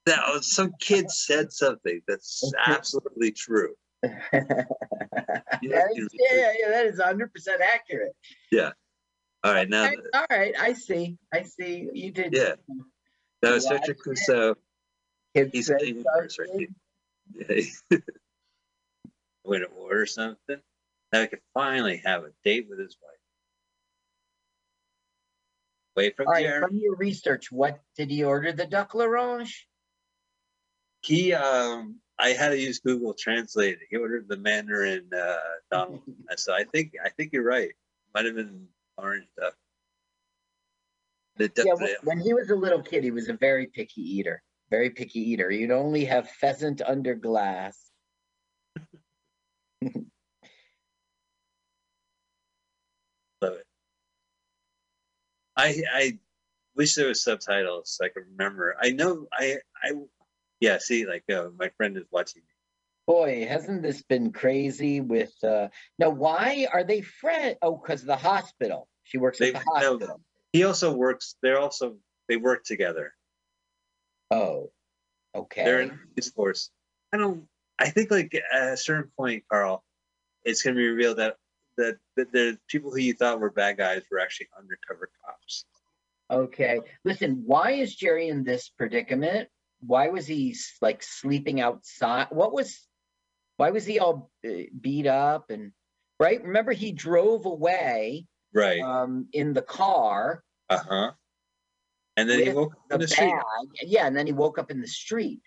That was- some kid said something that's absolutely true. <laughs> You That know, is, yeah, yeah, that is 100% accurate. Yeah. All right, now, All right, all right, I see. I see. You did. yeah, that was Yeah, such a I Crusoe. Kids He's said even worse, right? something. Yeah. Way to order something. Now I can finally have a date with his wife. Wait from All right, from your research, what did he order? The duck l'orange? He um I had to use Google Translate. He ordered the Mandarin uh Donald. <laughs> so I think I think you're right. Might have been orange duck. The duck Yeah, the- when he was a little kid, he was a very picky eater. Very picky eater. He'd only have pheasant under glass. <laughs> love it. I I wish there was subtitles so I could remember. I know I I yeah, see like uh, my friend is watching me. Boy, hasn't this been crazy with uh now why are they friends? Oh, because the hospital. She works They at the no, hospital. he also works they're also they work together. Oh. Okay. They're in police force. I don't. I think like at a certain point, Carl, it's gonna be revealed that that, that the people who you thought were bad guys were actually undercover cops. Okay. Listen, why is Jerry in this predicament? Why was he like sleeping outside? What was why was he all uh, beat up and right? Remember he drove away Right. um in the car Uh huh. And then he woke up in the street. Yeah, and then he woke up in the street.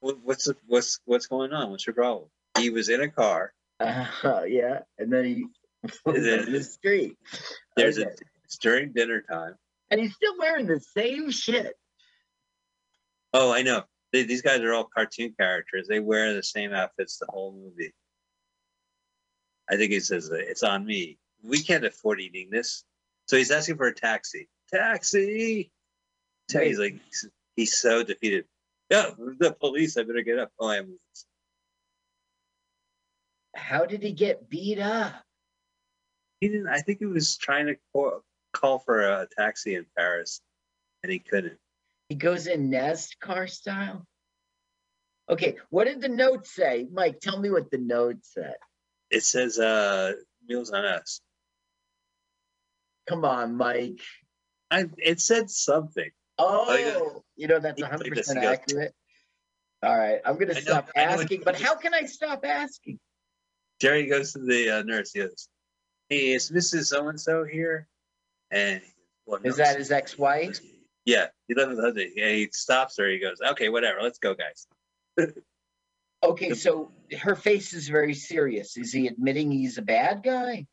What's the, what's what's going on? What's your problem? He was in a car. Uh, yeah, and then he <laughs> And in the street. There's Okay. a it's during dinner time. and he's still wearing the same shit. Oh, I know. They, these guys are all cartoon characters. They wear the same outfits the whole movie. I think he says uh, it's on me. We can't afford eating this, so he's asking for a taxi. Taxi. He's like, he's, he's so defeated. Yeah, the police. I better get up. Oh, I'm. How did he get beat up? He didn't. I think he was trying to call, call for a taxi in Paris, and he couldn't. He goes in Nest car style. Okay, what did the note say? Mike, tell me what the note said. It says, uh, "Meals on us." Come on, Mike. I. It said something. Oh, yeah. you know that's 100% accurate. All right, I'm gonna I stop know asking, but how can I stop asking? Jerry goes to the uh, nurse. He goes, "Hey, is Mrs. So and So here?" And well, Is that his ex-wife? Yeah, he lives with the husband. Yeah, he stops her. He goes, "Okay, whatever. Let's go, guys." <laughs> Okay, so her face is very serious. Is he admitting he's a bad guy?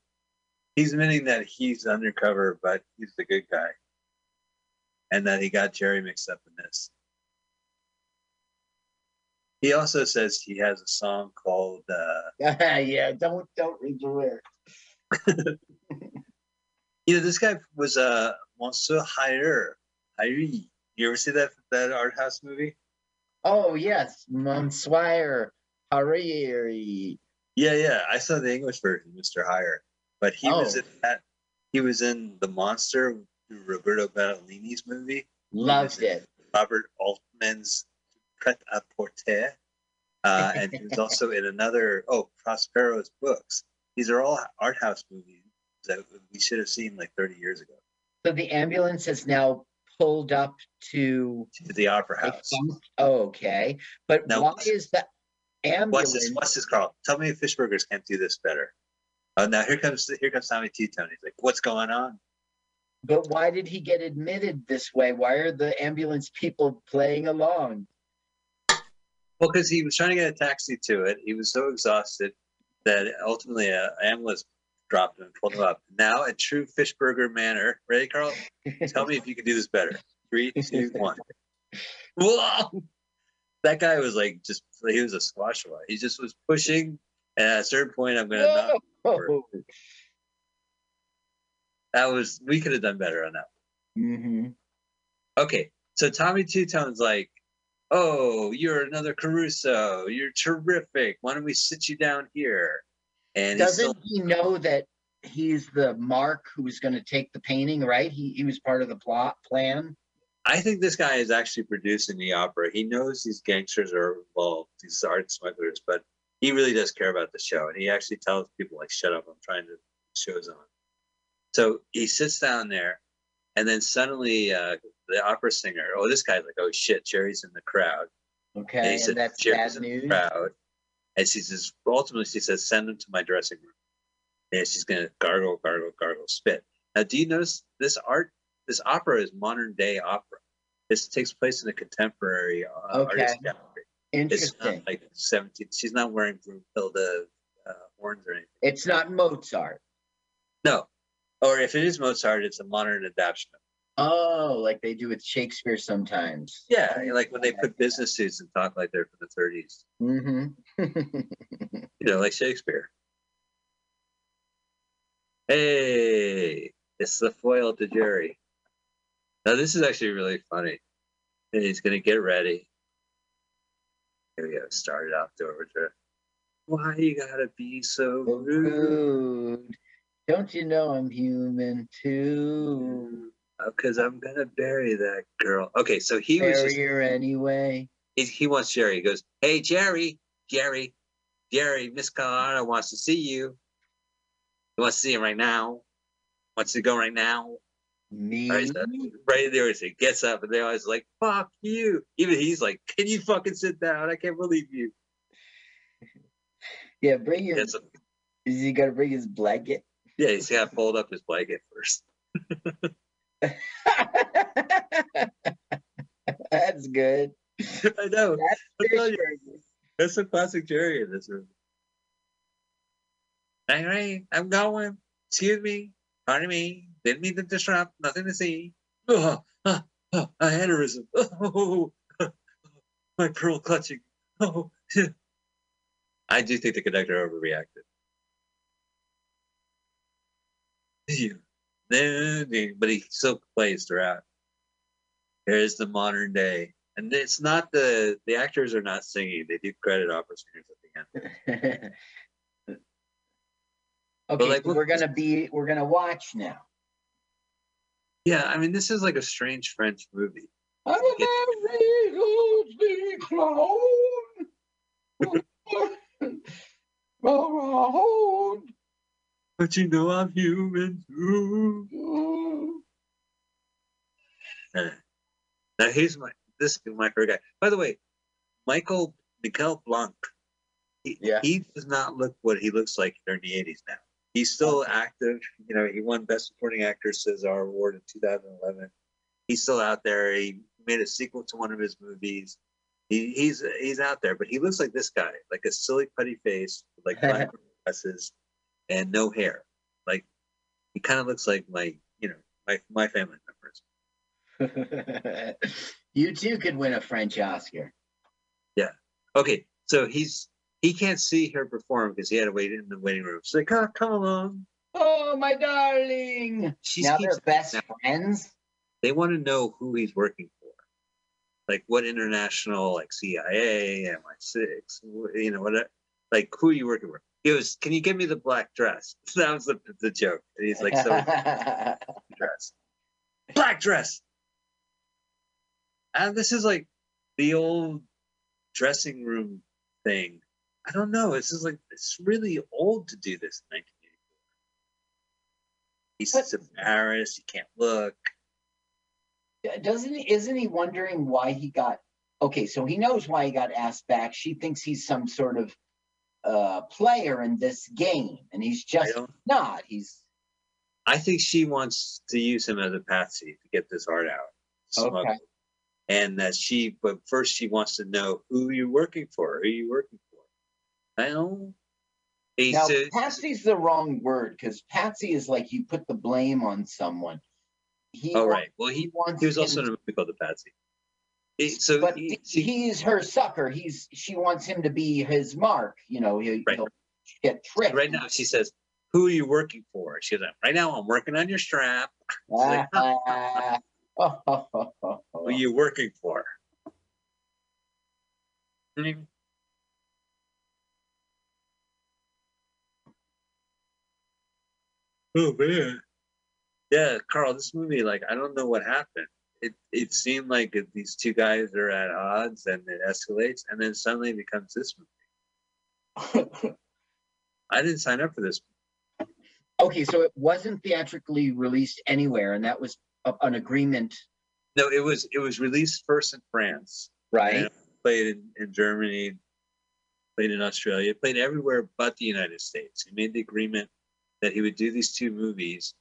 He's admitting that he's undercover, but he's the good guy, and that he got Jerry mixed up in this. He also says he has a song called uh, <laughs> yeah, don't don't read the lyrics. <laughs> you know, this guy was a uh, Monsieur Hire. Hyrie. You ever see that that art house movie? Oh yes, Monsieur Hariri. Yeah, yeah. I saw the English version, Mr. Hire, but he was Oh. in that. He was in The Monster, Roberto Benigni's movie. Loved it. Robert Altman's Pret a Porter. Uh, and he was also in another, oh, Prospero's books. These are all art house movies that we should have seen like 30 years ago. So the ambulance has now pulled up to To the Opera House. oh, okay, but Now, why what's- is the What's ambulance? this? What's this, Carl? Tell me if Fishburgers can't do this better. Oh, now here comes here comes Tommy T. Tony. He's like, what's going on? But why did he get admitted this way? Why are the ambulance people playing along? Well, because he was trying to get a taxi to it. He was so exhausted that ultimately a ambulance dropped him and pulled him up. Now, a true Fishburger manner. Ready, Carl? Tell me if you can do this better. Three, two, one. Whoa! That guy was like just he was a squash ball. He just was pushing, and at a certain point, I'm gonna knock. That was we could have done better on that. Mhm. Okay, so Tommy Two Tone's like, "Oh, you're another Caruso. You're terrific. Why don't we sit you down here?" And Doesn't he know that he's the Mark who's going to take the painting? Right? He he was part of the plot plan. I think this guy is actually producing the opera. He knows these gangsters are involved, these art smugglers, but he really does care about the show. And he actually tells people, like, shut up, I'm trying to, show's on. So he sits down there, and then suddenly uh, the opera singer, oh, this guy's like, oh shit, Jerry's in the crowd. Okay, And he and, said, that's Jerry's bad in the news. crowd. And she says, ultimately, she says, send him to my dressing room. And she's going to gargle, gargle, gargle, spit. Now, do you notice this art, this opera is modern day opera? This takes place in a contemporary uh, Okay. artist gallery. It's Interesting. not like 17, she's not wearing Brunhilde uh, horns or anything. It's not Mozart. No. Or if it is Mozart, it's a modern adaptation. Oh, like they do with Shakespeare sometimes. Yeah, like when they put business suits and talk like they're from the 30s, Mm-hmm. <laughs> you know, like Shakespeare. Hey, it's the foil to Jerry. Now this is actually really funny. And he's gonna get ready. Here we go. Started off the overture. Why you gotta be so rude? Rude. Don't you know I'm human too? Uh, because I'm gonna bury that girl. Okay, so he was just Barrier anyway. he, he wants Jerry. He goes, Hey Jerry, Jerry, Jerry, Miss Colorado wants to see you. He wants to see him right now. Wants to go right now. Me. Right, so- right there, he gets up, and they're always like, "Fuck you!" Even he's like, "Can you fucking sit down? I can't believe you." Yeah, bring your. Is he gonna bring his blanket? yeah, he's got to fold up his blanket first. <laughs> <laughs> That's good. I know. That's you. That's a classic Jerry in this room. All right, I'm going. Excuse me. Pardon me. Didn't mean to disrupt. Nothing to see. <laughs> Oh, oh, oh, a aneurysm. <laughs> Oh, my pearl clutching. Oh, I do think the conductor overreacted. You, but he still plays throughout. Here's the modern day, and it's not the the actors are not singing; they do credit opera singers at the end. <laughs> okay, like, so we're gonna be we're gonna watch now. Yeah, I mean, this is like a strange French movie. <laughs> <laughs> But you know I'm human too. Now here's my this is my favorite guy. By the way, Michael Michel Blanc. He, Yeah. he does not look what he looks like during the 80s now. He's still active. You know, he won Best Supporting Actor Cesar Award in 2011. He's still out there. He made a sequel to one of his movies. He, he's he's out there, but he looks like this guy, like a silly putty face, with like <laughs> black glasses and no hair. Like he kind of looks like my, you know, my my family members. <laughs> you too could win a French Oscar. Yeah. Okay, so he's he can't see her perform because he had to wait in the waiting room. She's like, oh, come along. Oh, my darling. She now they're best now- friends. they want to know who he's working for. like what international, like CIA, MI6, you know, what, like who are you working with? He goes, "Can you give me the black dress?" <laughs> That was the the joke. And he's like, "So <laughs> dress, black dress." And this is like the old dressing room thing. I don't know. This is like it's really old to do this in 1984. He's But- embarrassed. He can't look. Doesn't he, isn't he wondering why he got, okay, so he knows why he got asked back. She thinks he's some sort of uh player in this game and he's just don't. He's I think she wants to use him as a patsy to get this art out. Okay. And that she, but first she wants to know who you're working for. Who are you working for? I don't. He now patsy's the wrong word because patsy is like you put the blame on someone. He oh right. Well, he wants he was also in a movie called The Patsy. He, so but he, he- she- he's her sucker. He's she wants him to be his mark. You know, he, Right. will get tricked. right now she says, "Who are you working for?" She goes, "Right now I'm working on your strap. <laughs> like, Ah, oh, oh, oh, oh, Who are you working for?" Oh man. Yeah, Carl, this movie, like, I don't know what happened. It it seemed like these two guys are at odds and it escalates, and then suddenly it becomes this movie. <laughs> I didn't sign up for this. okay, so it wasn't theatrically released anywhere, and that was a, an agreement, No, it was it was released first in France, right? played in, in Germany, played in Australia, played everywhere but the United States. He made the agreement that he would do these two movies,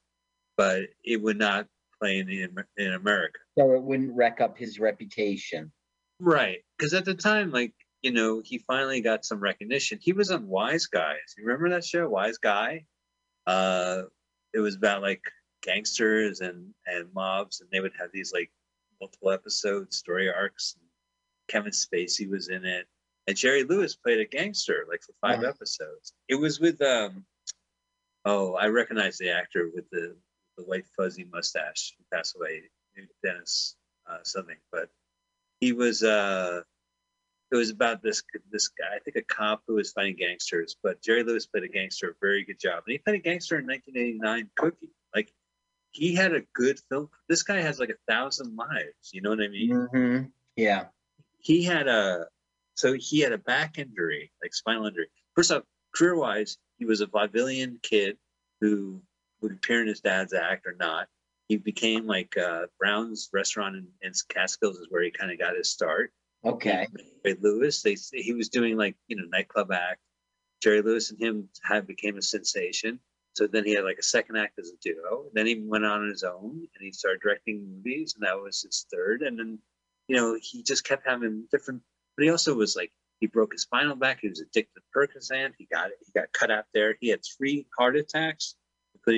but it would not play in in America. So it wouldn't wreck up his reputation. Right. Because at the time, like, you know, he finally got some recognition. He was on Wise Guys. You remember that show, Wise Guy? Uh, it was about like gangsters and, and mobs, and they would have these like multiple episodes, story arcs. Kevin Spacey was in it. And Jerry Lewis played a gangster like for 5 Wow. episodes. It was with um oh, I recognize the actor with the the white fuzzy mustache who passed away, Dennis uh, something, but he was uh it was about this this guy i think a cop who was fighting gangsters but jerry lewis played a gangster a very good job and he played a gangster in 1989 cookie like he had a good film this guy has like a thousand lives you know what i mean hmm Yeah. he had a so he had a back injury like spinal injury first off career wise he was a vaudevillian kid who would appear in his dad's act or not he became like uh, brown's restaurant in, in catskills is where he kind of got his start Okay. Jerry Lewis. They he was doing like you know nightclub act. Jerry Lewis and him had became a sensation. So then he had like a second act as a duo. Then he went on his own and he started directing movies, and that was his third. And then you know he just kept having different. But he also was like he broke his spinal back. He was addicted to Percocet. He got it. He got cut out there. He had three heart attacks,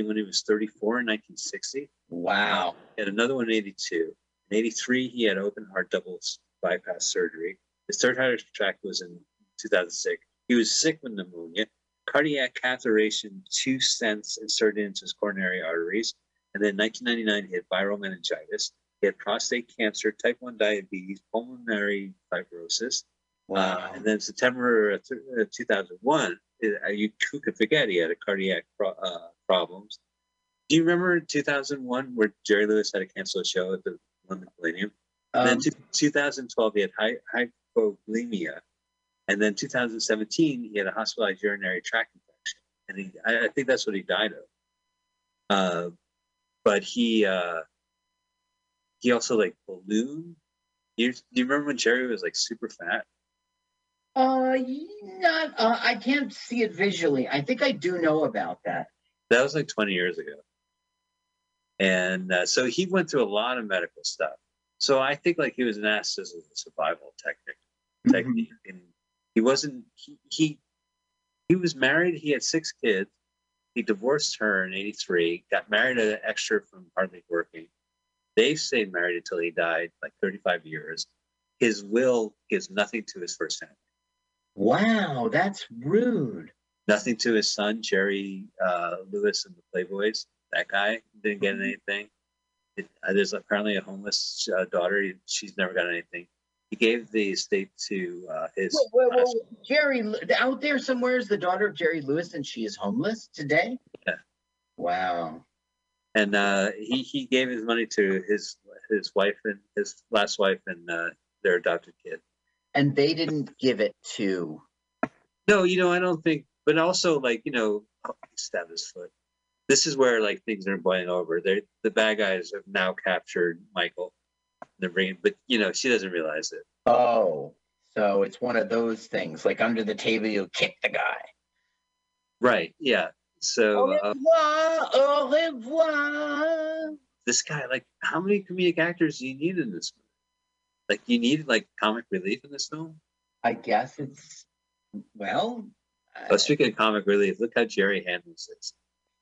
when he was 34 in 1960. Wow. He had another one in 82. In 83, he had open heart double bypass surgery. His third heart attack was in 2006. He was sick with pneumonia, cardiac catheterization, two stents inserted into his coronary arteries. And then 1999, he had viral meningitis. He had prostate cancer, type 1 diabetes, pulmonary fibrosis. Uh, Wow. and then September uh, th- uh, 2001, uh, you who could forget he had a cardiac uh, problems. Do you remember 2001 where Jerry Lewis had to cancel a show at the London Palladium? And then Um, 2012 he had hy- hypovolemia, and then 2017 he had a hospitalized urinary tract infection, and he I, I think that's what he died of. Uh, but he uh, he also like ballooned. You, do you remember when Jerry was like super fat? uh, not. Uh, I can't see it visually. I think I do know about that. That was like 20 years ago. And uh, so he went through a lot of medical stuff. So I think like he was an ass as a survival technique. Mm-hmm. technique. And he wasn't, he, he, he was married. He had six kids. He divorced her in 83, got married an extra from hardly working. They stayed married until he died, like 35 years. His will gives nothing to his first family. Wow, that's rude. Nothing to his son Gary uh, Lewis and the Playboys. That guy didn't get anything. It, uh, there's apparently a homeless uh, daughter. She's never got anything. He gave the estate to uh, his. Wait, wait, last- wait, Jerry, out there somewhere is the daughter of Jerry Lewis, and she is homeless today. Yeah. Wow. and uh, he he gave his money to his his wife and his last wife and uh, their adopted kid. And they didn't give it to. No, you know, I don't think. But also, like you know, oh, he his foot. This is where like things are boiling over. They the bad guys have now captured Michael. They're bringing, but you know, she doesn't realize it. Oh, so it's one of those things. Like under the table, you kick the guy. Right? Yeah. So Au uh, revoir, au revoir. this guy, like, how many comedic actors do you need in this movie? Like, you need like comic relief in this film. I guess it's well. Oh, speaking of comic relief, look how Jerry handles this.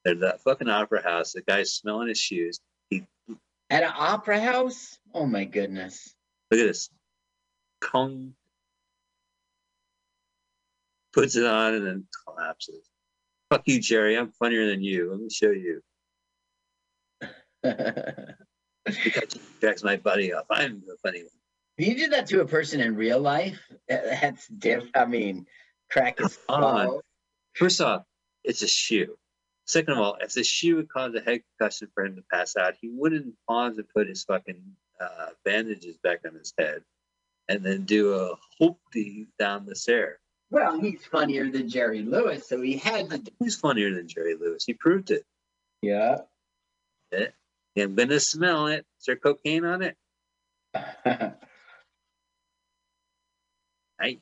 They're at that fucking opera house. The guy's smelling his shoes. He at an opera house. Oh my goodness. look at this. Kong puts it on and then collapses. Fuck you, Jerry. I'm funnier than you. Let me show you. Because <laughs> he jacks my buddy up. I'm the funny one. You did that to a person in real life, that's diff. I mean, crack is Come on. First off, it's a shoe. Second of all, if the shoe would cause a head concussion for him to pass out, he wouldn't pause and put his fucking uh, bandages back on his head and then do a hoopty down the stair. Well, he's funnier than Jerry Lewis, so he had to. do- He's funnier than Jerry Lewis. He proved it. Yeah. Yeah. I'm gonna smell it. Is there cocaine on it? <laughs> I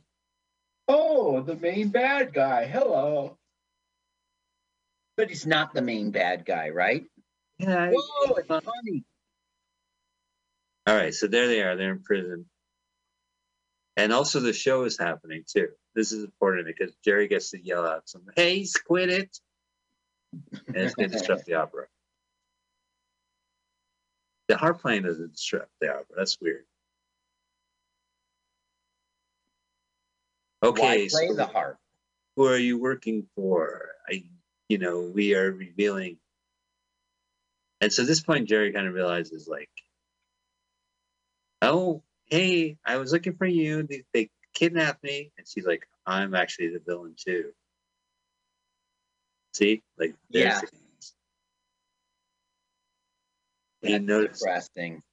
oh, the main bad guy. Hello. But he's not the main bad guy, right? yeah. I- Whoa, it's funny. All right, so there they are. They're in prison. And also the show is happening too. This is important because Jerry gets to yell out some, hey, quit it. And it's going to disrupt the opera. The harp playing doesn't disrupt the opera. That's weird. Why Okay, play so the harp? who are you working for? I, you know, we are revealing. And so at this point, Jerry kind of realizes, like, oh, hey, I was looking for you. They, they kidnapped me. And she's like, I'm actually the villain too. See, like, there's Yeah. the- And notice Interesting.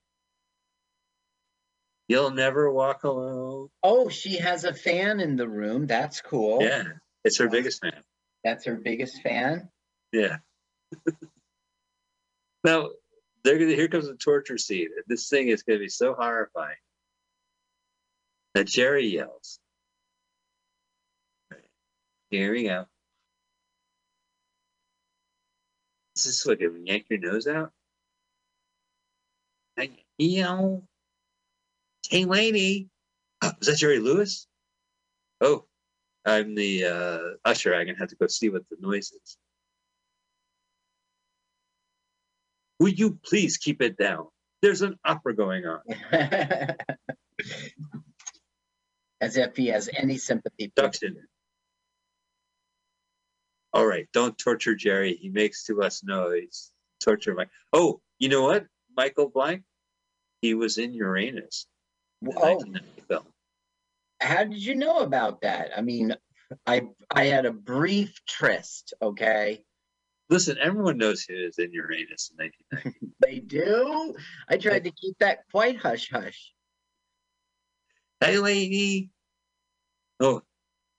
You'll never walk alone. Oh, she has a fan in the room. That's cool. Yeah, it's her biggest fan. That's her biggest fan. Yeah. <laughs> now they're gonna here comes the torture scene. This thing is gonna be so horrifying that Jerry yells. Here we go. Is this like a yank your nose out? I yell. Hey lady. Is that Jerry Lewis? Oh, I'm the uh, usher. I'm gonna have to go see what the noise is. Will you please keep it down? There's an opera going on. <laughs> As if he has any sympathy. for- Production. All right, don't torture Jerry. He makes too much noise. Torture Mike. Oh, you know what? Michel Blanc. He was in Uranus. Oh, film. how did you know about that? I mean, I I had a brief tryst. Okay, Listen, everyone knows who is in Uranus in 1990. <laughs> they do. I tried to keep that quite hush hush. hey, lady. Oh,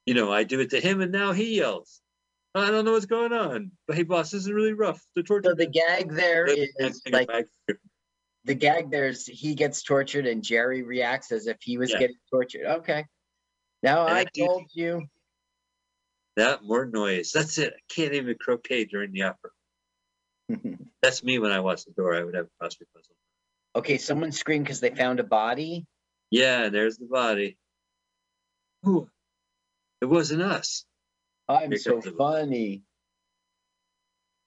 you know, I do it to him, and now he yells. I don't know what's going on. But hey, boss, this is really rough. The torture. So the gag there is like. The gag there's he gets tortured and Jerry reacts as if he was Yeah. getting tortured. Okay. Now And I I told you. That more noise. That's it. I can't even croquet during the opera. <laughs> That's me when I watch the door. I would have a crossword puzzle. okay, someone screamed because they found a body. Yeah, there's the body. Ooh, it wasn't us. I'm Here so funny.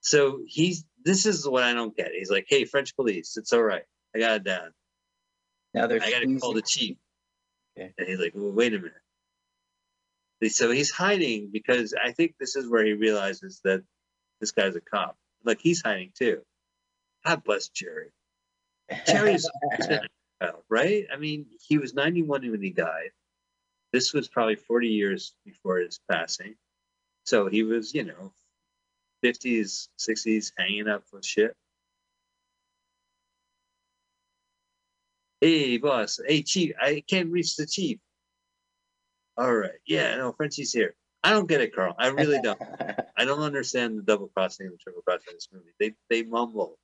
So he's. This is what I don't get. He's like, "Hey, French police, it's all right. I got it down. Now they're I got to call the chief." Okay. And he's like, well, "Wait a minute." So he's hiding because I think this is where he realizes that this guy's a cop. Like he's hiding too. God bless Jerry. Jerry's <laughs> right? I mean, he was 91 when he died. This was probably 40 years before his passing. So he was, you know, 50s, 60s, hanging up with shit. Hey, boss. Hey, chief. I can't reach the chief. All right. Yeah, no, Frenchie's here. I don't get it, Carl. I really don't. <laughs> I don't understand the double crossing and the triple crossing in this movie. They they mumble.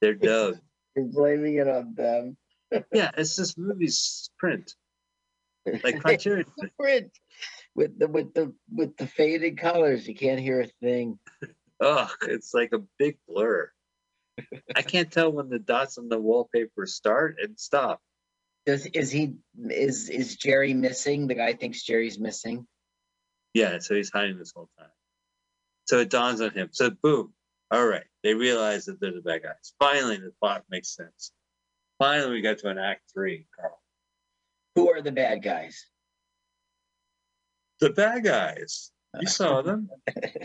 They're dubbed. You're blaming it on them. yeah, it's this movie's print. Like <laughs> Criterion. print with the with the with the faded colors. You can't hear a thing. Ugh, it's like a big blur. I can't tell when the dots on the wallpaper start and stop. Does is he is is Jerry missing? The guy thinks Jerry's missing. Yeah, so he's hiding this whole time. So it dawns on him. So boom. All right. They realize that they're the bad guys. Finally, the plot makes sense. Finally, we got to an act three, Carl. Who are the bad guys? The bad guys. You saw <laughs> them.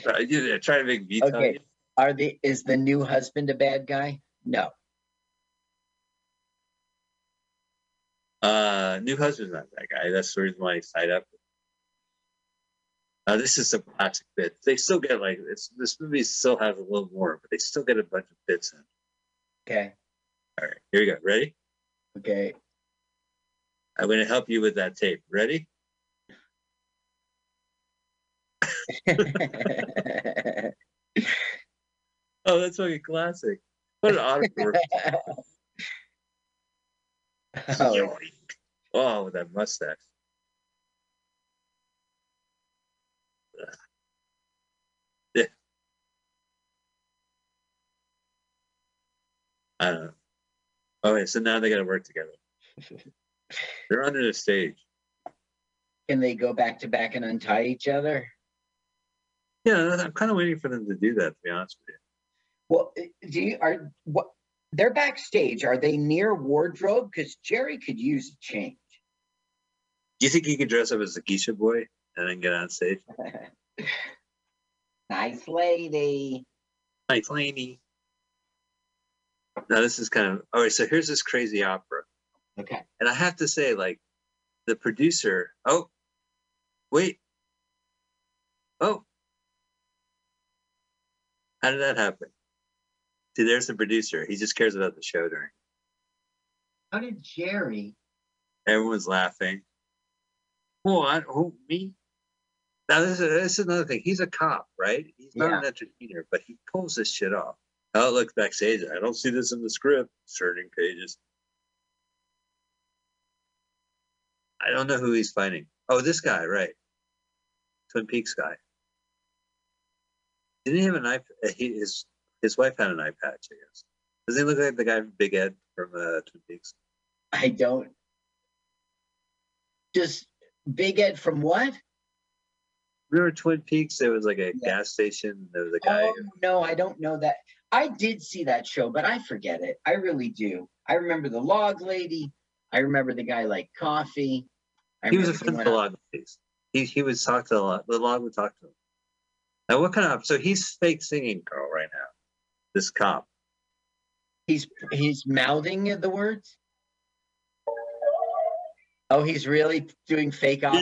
uh, you try to make me Okay. you. Are the is the new husband a bad guy? No. Uh, new husband's not that guy. That's the reason why he's tied up. Uh, this is some classic bits. They still get like it's this movie still has a little more, but they still get a bunch of bits in. Okay. All right, here we go. Ready? Okay. I'm going to help you with that tape. Ready? Oh, that's fucking classic. What an autograph. <laughs> oh, oh, with that mustache. Yeah. I don't know. Okay, so now they got to work together. <laughs> They're under the stage. can they go back to back and untie each other? Yeah, I'm kind of waiting for them to do that. To be honest with you. Well, eh, do you are what? They're backstage. Are they near wardrobe? Because Jerry could use a change. Do you think he could dress up as a geisha boy and then get on stage? <laughs> nice lady. Nice lady. Now this is kind of all right. So here's this crazy opera, Okay. and I have to say, like, the producer. Oh, wait. Oh, how did that happen? See, there's the producer. He just cares about the show during. How did Jerry? Everyone's laughing. What? Who? Me? Now this is, this is another thing. He's a cop, right? He's not an entertainer, but he pulls this shit off. Oh, look backstage. I don't see this in the script. Turning pages. I don't know who he's fighting. Oh, this guy, right? Twin Peaks guy. Didn't he have an eye? uh, He, his his wife had an eye patch, I guess. Doesn't he look like the guy from Big Ed from uh, Twin Peaks? I don't. Just Big Ed from what? Remember Twin Peaks? There was like a Yeah. gas station. There was a guy. Oh no, I don't know that. I did see that show, but I forget it. I really do. I remember the log lady. I remember the guy like coffee. I he was a friend of the log. ladies. He he would talk to the log. The log would talk to him. Now what kind of? So he's fake singing, Carl, right now. This cop. He's he's mouthing the words. Oh, he's really doing fake opera.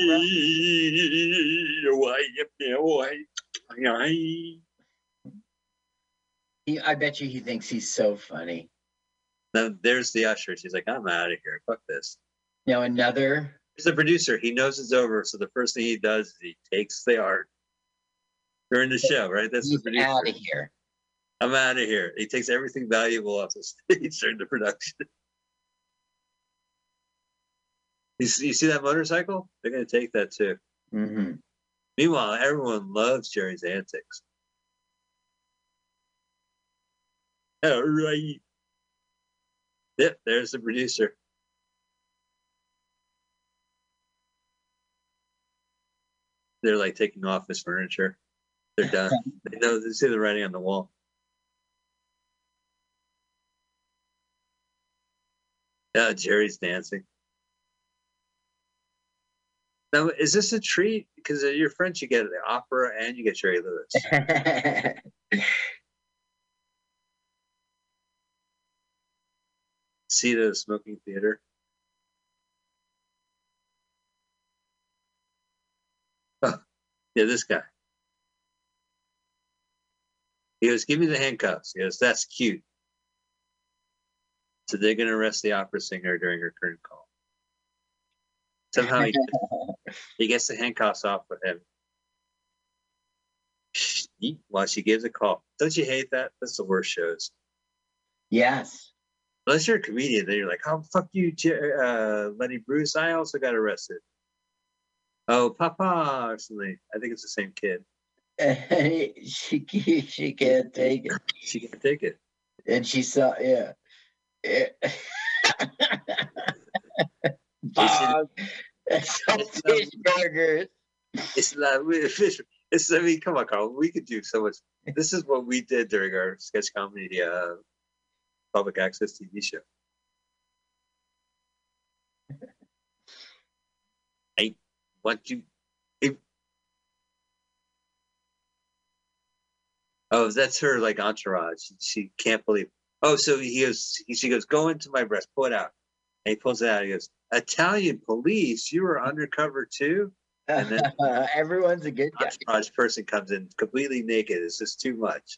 He, I bet you he thinks he's so funny. Now there's the usher. She's like, I'm out of here. Fuck this. Now another. He's the producer. He knows it's over. So the first thing he does is he takes the art during the show, right? That's the producer. out of here. I'm out of here. He takes everything valuable off the <laughs> stage during the production. You see, you see that motorcycle? They're going to take that too. hmm Meanwhile, everyone loves Jerry's antics. All right. Yep, there's the producer. They're like taking off his furniture. They're done. they know they see the writing on the wall. Yeah, Jerry's dancing. Now, is this a treat? Because you're French, you get the opera and you get Jerry Lewis. <laughs> See the smoking theater. Oh, <laughs> yeah, this guy. He goes, "Give me the handcuffs." He goes, "That's cute." So they're going to arrest the opera singer during her current call. Somehow he, <laughs> he gets the handcuffs off of him while she gives a call. Don't you hate that? That's the worst shows. yes. Unless you're a comedian, then you're like, "Oh fuck you, uh, Lenny Bruce." I also got arrested. Oh, Papa or something. I think it's the same kid. <laughs> she she can't take it, She can't take it. and she saw yeah. Eh. <laughs> Bob, fish burgers. It's not. we- <laughs> It's. it's I mean, come on, Carl. We could do so much. This is what we did during our sketch comedy uh, public access TV show. I want you. Oh, that's her like entourage. She can't believe. Oh, so he goes. He, she goes, go into my breast, pull it out. And he pulls it out. He goes, Italian police. You were undercover too. And then- <laughs> Everyone's a good guy. entourage person comes in completely naked. It's just too much.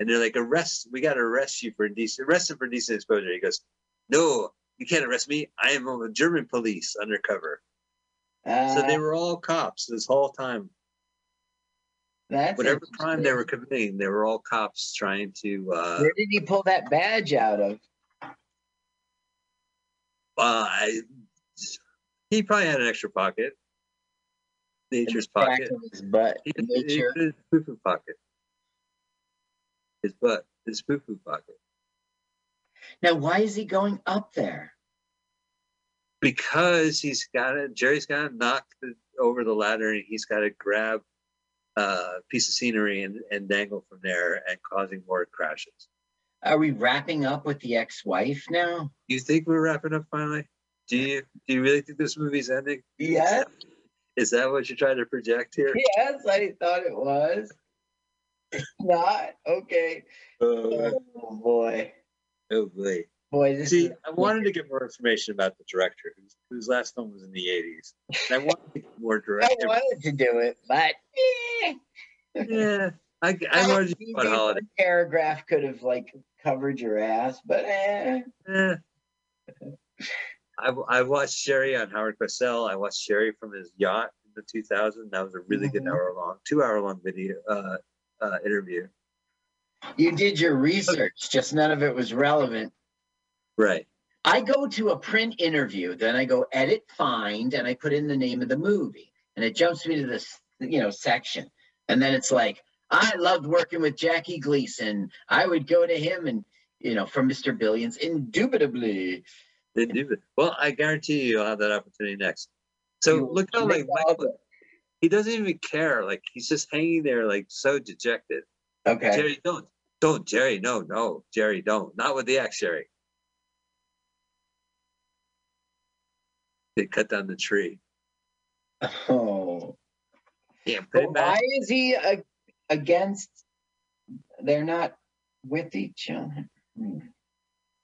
And they're like, arrest, we got to arrest you for indecent, arrest him for indecent exposure. He goes, no, you can't arrest me. I am a German police undercover. So they Uh, were all cops this whole time. That's Whatever crime they were committing, they were all cops trying to, uh, Where did he pull that badge out of? uh, I, he probably had an extra pocket. Nature's pocket. his butt. He- he Nature. put His poo-poo pocket. His butt, his poo-poo pocket. Now, why is he going up there? because he's got to Jerry's got to knock the, over the ladder and he's got to grab uh, piece of scenery and, and dangle from there and causing more crashes. Are we wrapping up with the ex-wife now? You think we're wrapping up finally? Do you do you really think this movie's ending? Yes. Is that what you're trying to project here? Yes, I thought it was. It's not okay. Uh, Oh boy, oh boy. Boy, this See, is I wanted to get more information about the director, whose, whose last film was in the '80s. And I <laughs> wanted to get more I wanted to do it, but eh. <laughs> yeah, I, I wanted to do holiday. one paragraph could have like covered your ass, but eh. Eh. <laughs> I, I watched Sherry on Howard Cosell. I watched Sherry from his yacht in the 2000. That was a really good Mhm. hour long, two hour long video uh, uh, interview. you did your research, just none of it was relevant. Right. I go to a print interview, then I go edit, find, and I put in the name of the movie, and it jumps me to this, you know, section, and then it's like, I loved working with Jackie Gleason. I would go to him, and you know, from Mr. Billions, indubitably. Well, I guarantee you, you'll have that opportunity next. So You- look how like Michael, he doesn't even care. Like he's just hanging there, like so dejected. okay. Jerry, don't, don't, Jerry, no, no, Jerry, don't, not with the axe, Jerry. They cut down the tree. Oh, Yeah, put but it back. why is he a- against? They're not with each other. Hmm.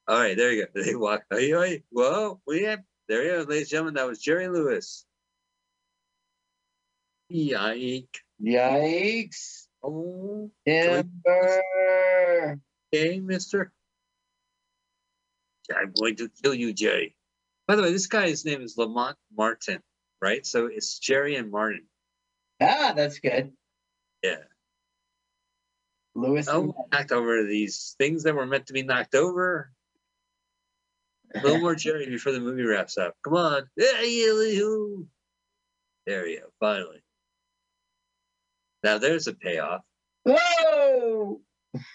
All right, there you go. <laughs> They walk. Oi, oi. Whoa, we have. There you go, ladies and gentlemen. That was Jerry Lewis. Yikes. Yikes! Oh, Timber. okay, mister. I'm going to kill you, Jerry. By the way, this guy's name is Lamont Martin, right? So it's Jerry and Martin. Ah, that's good. Yeah. Lewis. Oh, knocked over these things that were meant to be knocked over. A little more Jerry before the movie wraps up. Come on. There you go. Finally. Now there's a payoff. Whoa!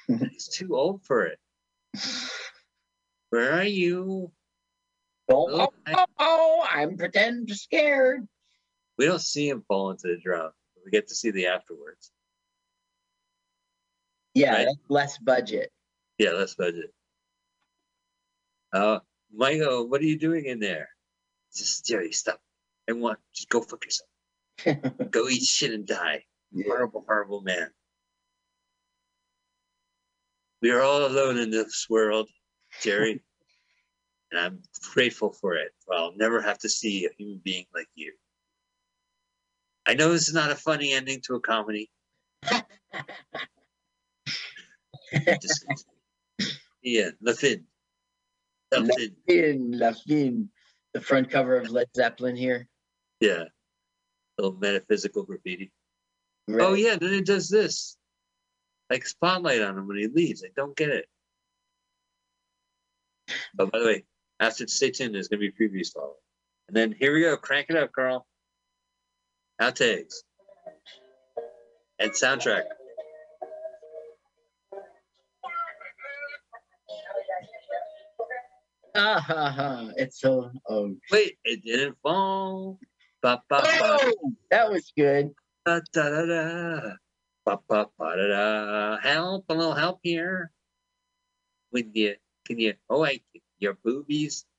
He's too old for it. <laughs> Where are you? Oh, oh, oh, oh, I'm pretend scared. We don't see him fall into the drum. We get to see the afterwards. Yeah, Right. less budget. Yeah, let's budget. Uh, Michael, what are you doing in there? Just Jerry, stop. I want just go fuck yourself. <laughs> Go eat shit and die. Yeah. Horrible, horrible man. We are all alone in this world, Jerry. And I'm grateful for it. I'll never have to see a human being like you. I know this is not a funny ending to a comedy. <laughs> Yeah, the fin. The La fin. Fin, La Fin. The front cover of Led Zeppelin here. Yeah. Little metaphysical graffiti. Oh yeah, then it does this. Like spotlight on him when he leaves. I don't get it. Oh, by the way, after stay tuned, there's gonna be previews following. And then here we go. Crank it up, Carl. Outtakes. And soundtrack. Ah, ha, ha. It's so. Oh, Wait, it didn't fall. Ba, ba, ba, Oh, that was good. da, da, da, da. Ba, ba, ba, da, da. Help, a little help here. When you, can you, oh, wait, your boobies. <laughs>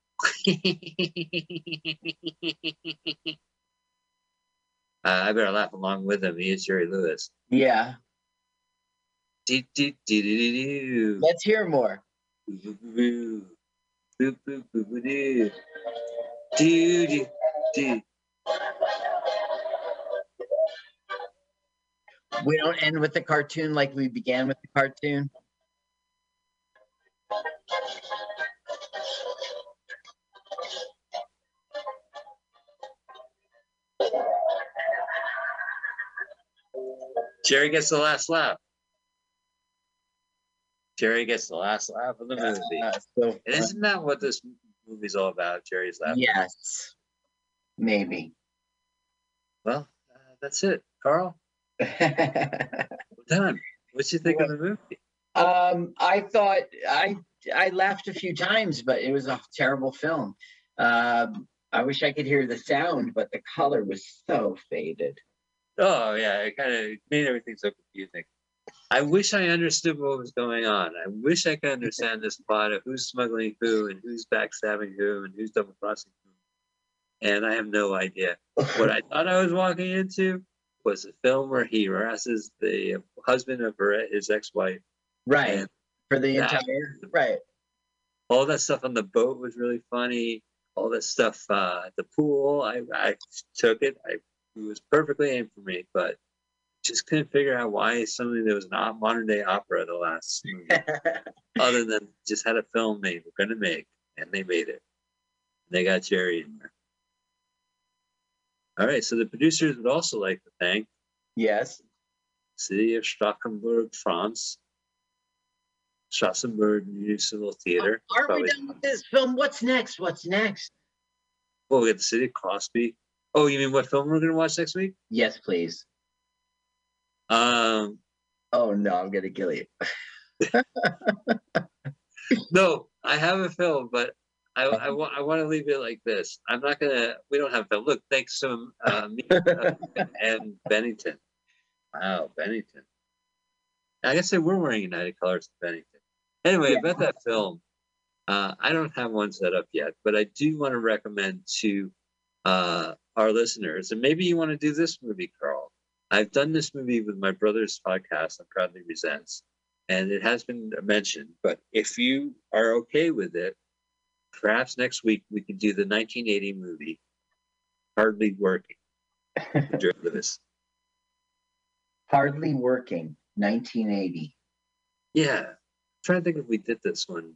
Uh, I better laugh along with him. He is Jerry Lewis. Yeah. Do, do, do, do, do. Let's hear more. Do, do, do. We don't end with the cartoon like we began with the cartoon. Jerry gets the last laugh. Jerry gets the last laugh of the movie. Uh, so And isn't that what this movie's all about? Jerry's laugh. yes, maybe. Well, uh, that's it, Carl. We're <laughs> done. What you think of the movie? um, I thought I I laughed a few times, but it was a terrible film. Um, I wish I could hear the sound, but the color was so faded. Oh yeah, it kind of made everything so confusing. I wish I understood what was going on. I wish I could understand this plot of who's smuggling who and who's backstabbing who and who's double crossing who. And I have no idea. What I thought I was walking into was a film where he harasses the husband of her, his ex-wife. right for the that- entire right. all that stuff on the boat was really funny. All that stuff uh, at the pool, I, I took it. I, it was perfectly aimed for me, but just couldn't figure out why something that was not modern day opera the last movie, <laughs> other than just had a film they were going to make, and they made it. They got Jerry in there. All right, so the producers would also like to thank yes. City of Strasbourg, France, Strasbourg Municipal Theater. Are we done with this film? What's next? What's next? Well, we got the City of Crosby. Oh, you mean what film we're gonna watch next week? Yes, please. Um, Oh no, I'm gonna kill you. <laughs> no, I have a film, but I I want I want to leave it like this. I'm not gonna. We don't have a film. Look, thanks to uh, <laughs> me uh, and Bennington. Wow, Bennington. I guess they were wearing United Colors of Bennington. Anyway, about that film, uh, I don't have one set up yet, but I do want to recommend to uh, our listeners, and maybe you want to do this movie, Carl. I've done this movie with my brother's podcast, on Proudly Resents, and it has been mentioned. But if you are okay with it, perhaps next week we could do the 1980 movie, Hardly Working. with Joe Lewis. <laughs> Hardly working. 1980. Yeah, I'm trying to think if we did this one.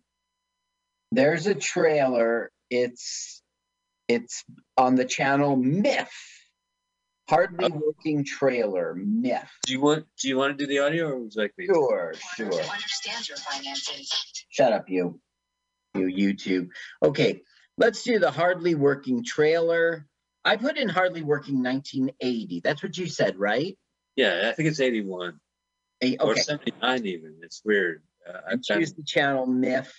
There's a trailer. It's it's on the channel Myth. Hardly Oh. working trailer Myth. Do you want? Do you want to do the audio, or would you like me? Sure, sure. Understand your finances. Shut up, you. You YouTube. Okay, let's do the hardly working trailer. I put in hardly working 1980. That's what you said, right? Yeah, I think it's 81 Eh, or 79 even. It's weird. Uh, I've and choose the channel myth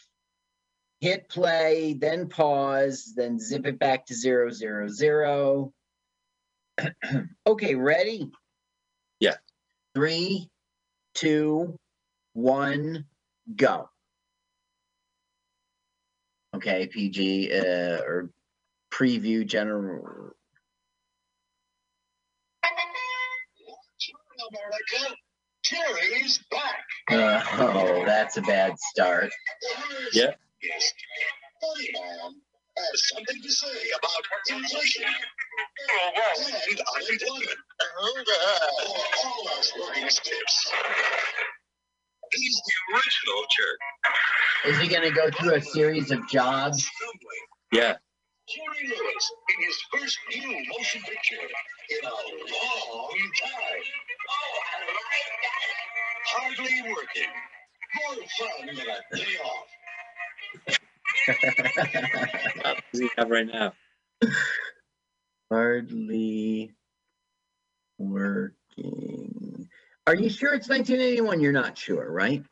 hit play then pause then zip it back to zero zero zero <clears throat> okay ready Yeah. three two one go okay pg uh, or preview general Jerry's back. uh, oh that's a bad start Yeah. Money Man has something to say about inflation <laughs> and unemployment. For all us working tips. He's the original jerk. Is he going to go through a series of jobs? Yeah. Jerry Lewis in his first new motion picture in a long time. Oh, I like that. Hardly working. More fun than a day off. What does he have right now? Hardly working. Are you sure it's 1981? You're not sure, right?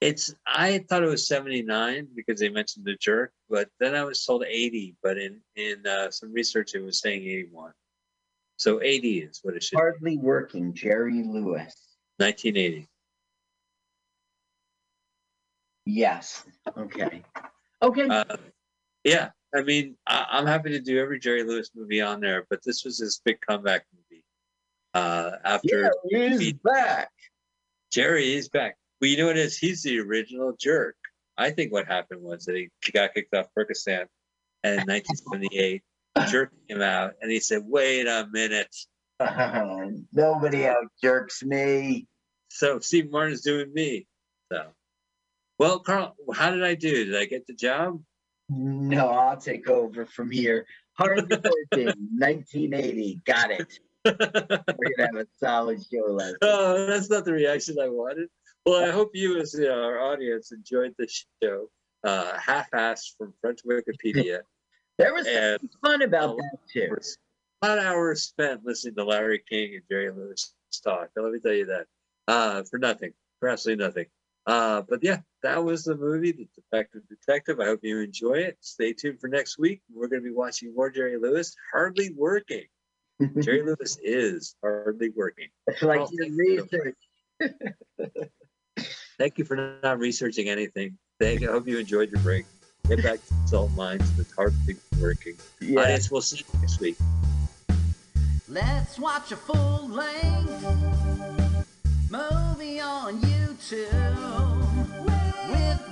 It's I thought it was 79 because they mentioned the jerk, but then I was told 80, but in in uh, some research it was saying 81. So 80 is what it should be. Hardly working. Jerry Lewis. 1980. Yes. Okay. Okay. Uh, yeah, I mean, I, I'm happy to do every Jerry Lewis movie on there, but this was his big comeback movie. Uh, after yeah, he's he- back. Jerry is back. Well, you know what it is? He's the original jerk. I think what happened was that he got kicked off Percocet, and in 1978, Jerk came out, and he said, "Wait a minute." <laughs> Nobody out jerks me. So Steve Martin's doing me. So, well, Carl, how did I do? Did I get the job? No, I'll take over from here. Hardly working. <laughs> 1980. Got it. <laughs> We're gonna have a solid show last. oh, that's not the reaction I wanted. Well, I hope you, as uh, our audience, enjoyed the show. Uh, half-assed from French Wikipedia. <laughs> There was fun about that too. hours, a lot of hours spent listening to Larry King and Jerry Lewis talk. Let me tell you that. Uh, for nothing, for absolutely nothing. Uh, but yeah, that was the movie, The Defective Detective. I hope you enjoy it. Stay tuned for next week. We're going to be watching more Jerry Lewis. Hardly working. <laughs> Jerry Lewis is hardly working. It's like Well, your thank you. research. <laughs> Thank you for not researching anything. Thank you. I hope you enjoyed your break. Get back to salt mines. It's hardly working. Yeah. Audience, we'll see you next week. Let's watch a full length movie on YouTube with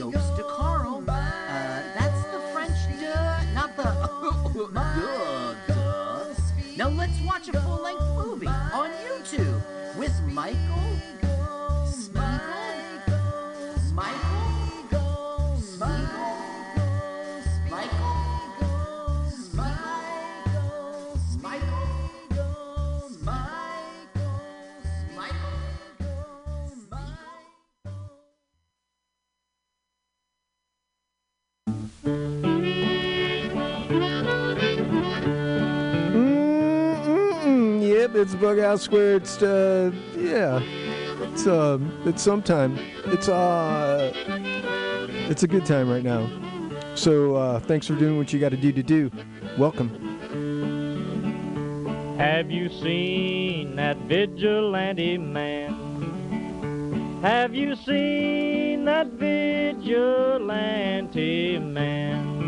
Jokes to Carl. Uh, that's the French duh, not the <laughs> Yep, it's Bughouse Square. It's uh, yeah, it's um, it's sometime. It's uh, it's a good time right now. So uh, thanks for doing what you got to do to do. Welcome. Have you seen that vigilante man? Have you seen that vigilante man?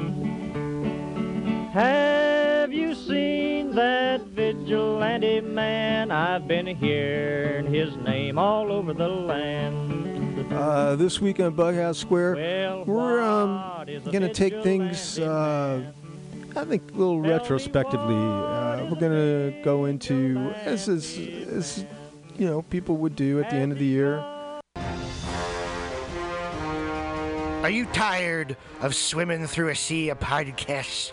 Have you seen that vigilante man? I've been hearing his name all over the land. Uh, this week on Bughouse Square, Well, we're um, what is a gonna take things. Uh, I think a little retrospectively. Uh, we're gonna go into as, as as you know people would do at the end of the year. Are you tired of swimming through a sea of podcasts?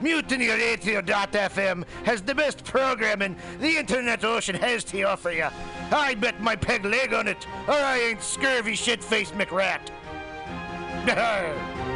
MutinyRadio.fm has the best programming the internet ocean has to offer you. I bet my peg leg on it, or I ain't scurvy shit-faced McRat. <laughs>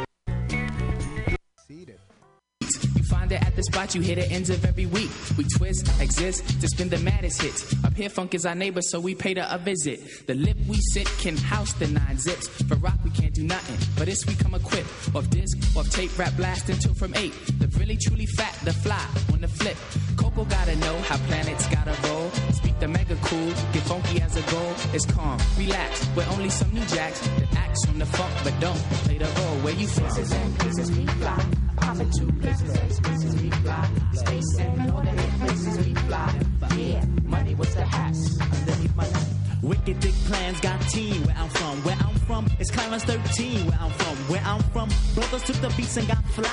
At the spot you hit the ends of every week. We twist, exist to spin the maddest hits. Up here, funk is our neighbor, so we paid her a visit. The lip we sit can house the nine zips. For rock, we can't do nothing, but this we come equipped. Off disc, off tape, rap blast until from eight. The really truly fat, the fly on the flip. Coco gotta know how planets gotta roll. Speak the mega cool, get funky as a goal. It's calm, relax. We're only some new jacks that acts on the funk, but don't play the role where you from. Places and places we fly. Popping to places, places we fly. Space and all the places we fly. Yeah, money was the hats underneath my. Wicked dick plans got team where I'm from. Where I'm from, it's Clarence 13. Where I'm from, where I'm from, brothers took the beats and got fly.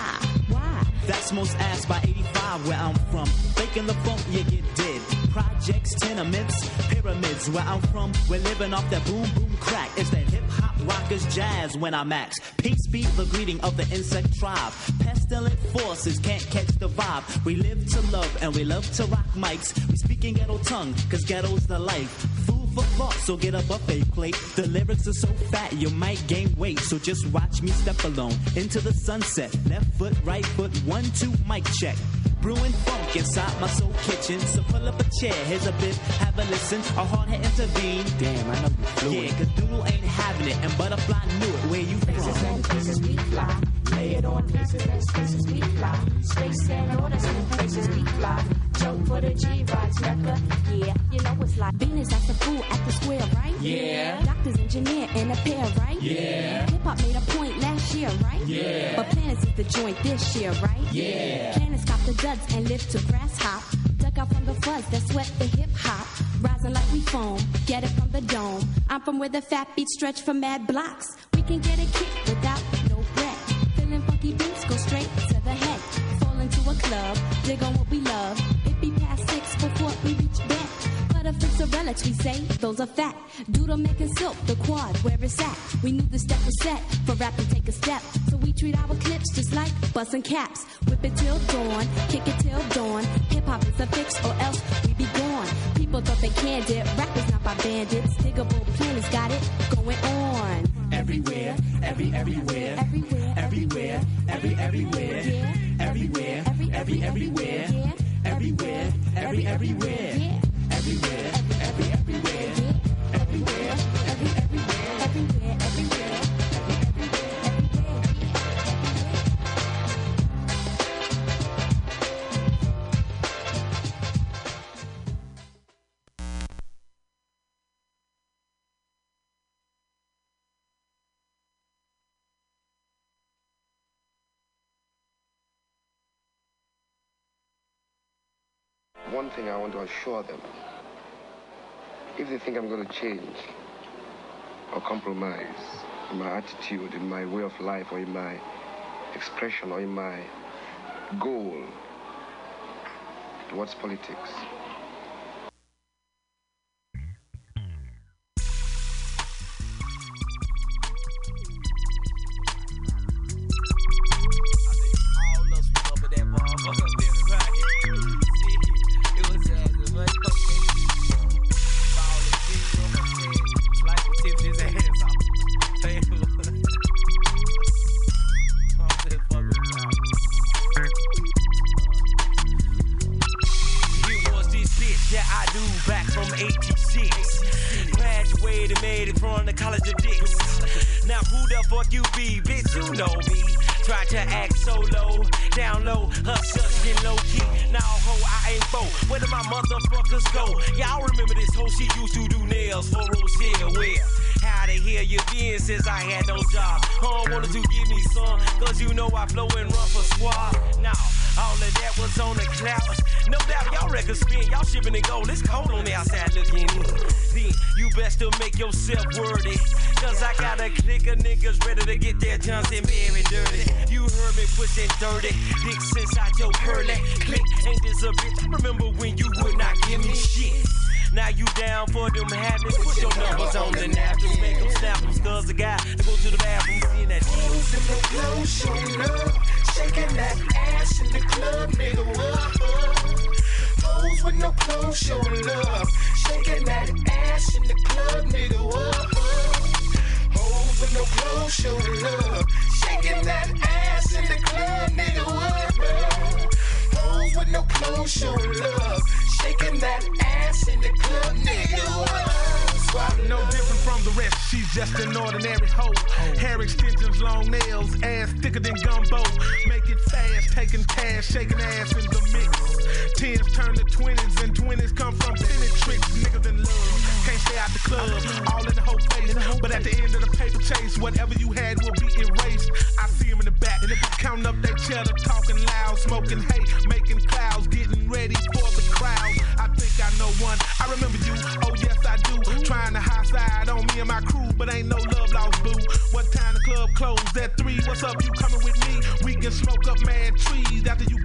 Why? That's most asked by 85. Where I'm from, faking the funk, you get dead. Projects, tenements, pyramids. Where I'm from, we're living off that boom boom crack. It's that hip hop rockers jazz when I'm max. Peace be the greeting of the insect tribe. Pestilent forces can't catch the vibe. We live to love and we love to rock mics. We speak in ghetto tongue, cause ghetto's the life. Food thought, so get a buffet plate. The lyrics are so fat, you might gain weight. So just watch me step alone into the sunset. Left foot, right foot, one, two, mic check. Brewing funk inside my soul kitchen. So pull up a chair, here's a bit, have a listen. A hard head intervene. Damn, I know you flew Yeah, cause Doodle ain't having it, and Butterfly knew it. Where you from? places fly. Lay it on places and places we fly. Space and all the smooth places we fly. Joke for the G rides Mecca. Yeah, you know it's like Venus acts a fool at the square, right? Yeah. Doctors, engineer, and a pair, right? Yeah. Hip hop made a point last year, right? Yeah. But planets is the joint this year, right? Yeah. Planets cop the duds and live to grass hop. Duck out from the fuzz that sweat the hip hop. Rising like we foam, get it from the dome. I'm from where the fat beats stretch for mad blocks. We can get a kick without club, dig on what we love. It be past six before we reach bed. Butterflips are relics, we eh? say, those are fat. Doodle making silk, the quad, where it's at. We knew the step was set for rap to take a step. So we treat our clips just like busting caps. Whip it till dawn, kick it till dawn. Hip hop is a fix or else we be gone. People thought they canned it, rap is not by bandits. Diggable planets got it going on. Everywhere, every everywhere, Everywhere, every everywhere, everywhere, Every, every everywhere, everywhere, every everywhere, One thing I want to assure them. If they think I'm going to change or compromise in my attitude, in my way of life, or in my expression, or in my goal towards politics,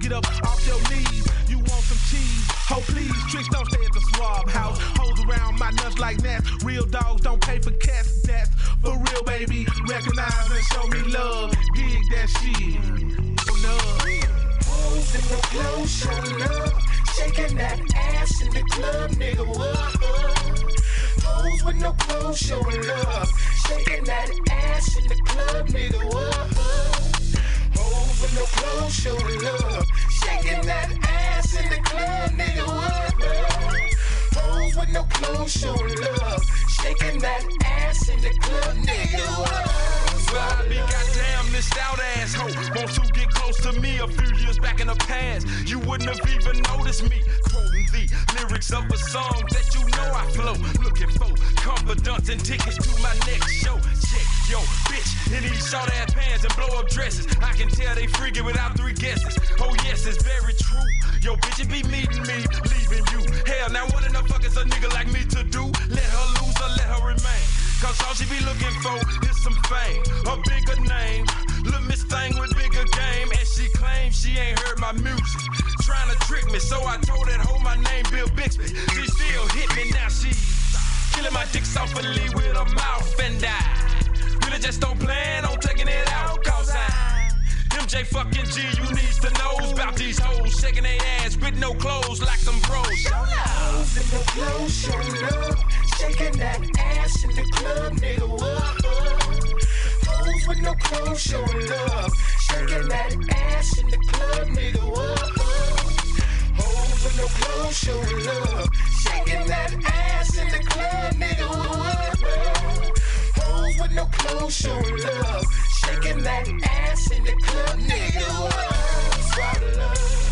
get up off your knees. You want some cheese? Oh please, tricks don't stay at the swab house. Hoes around my nuts like gnats. Real dogs don't pay for cats. That's for real, baby. Recognize and show me love. Dig that shit. Hoes in the club, showing love, shaking that ass in the club, nigga. What? Hoes with no clothes, showing love, shaking that ass in the club, nigga. What? Hoes with no clothes, showing love, shaking that ass in the club, nigga. What? Hoes with no clothes, showing love, shaking that ass in the club, nigga. What? Well, I be goddamn this out asshole. Won't you get close to me a few years back in the past? You wouldn't have even noticed me the lyrics of a song that you know I flow. Looking for confidants and tickets to my next show. Check yo bitch in these short ass pants and blow up dresses. I can tell they freaking without three guesses. Oh yes, it's very true. Yo bitch, it be meeting me, leaving you. Hell, now what in the fuck is a nigga like me to do? Let her lose or let her remain. Cause all she be looking for is some fame, a bigger name. Look, Miss Thing with bigger game, and she claims she ain't heard my music. Trying to trick me, so I told that hoe my name Bill Bixby. She still hit me now, she's killing my dick softly with her mouth, and I really just don't plan on taking it out, cause I. MJ fucking G, you needs to know about these hoes shaking their ass with no clothes like some pros. Hoes in the club, showing love, shaking that ass in the club, nigga. What? Hoes with no clothes, showing love, shaking that ass in the club, nigga. What? Hoes with no clothes, showing love, shaking that ass in the club, nigga. What? Hoes with no clothes, showing love, shaking that ass in the club, nigga. Swallow love.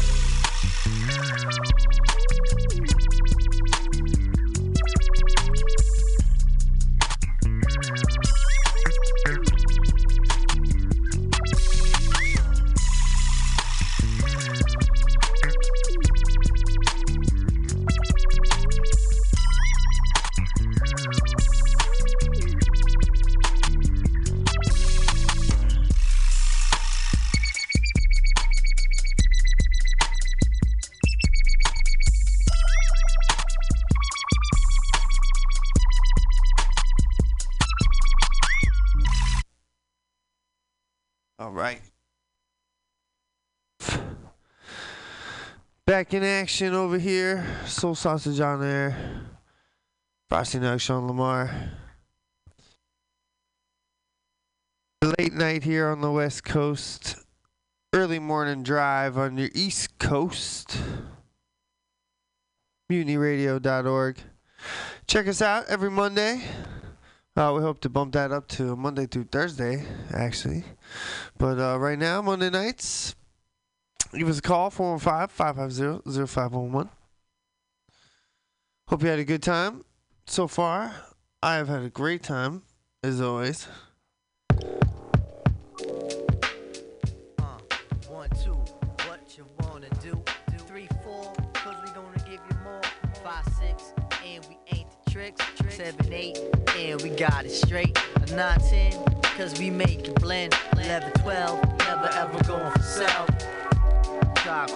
Back in action over here. Soul Sausage on there. Frosty Nug, Sean Lamar. Late night here on the West Coast. Early morning drive on your East Coast. MutinyRadio.org. Check us out every Monday. Uh, we hope to bump that up to Monday through Thursday, actually. But uh, right now, Monday nights, give us a call 415 550 0511. Hope you had a good time so far. I have had a great time, as always. Seven, eight, and we got it straight. A nine, ten, cause we make it blend. Eleven, twelve, never ever going for sale. Try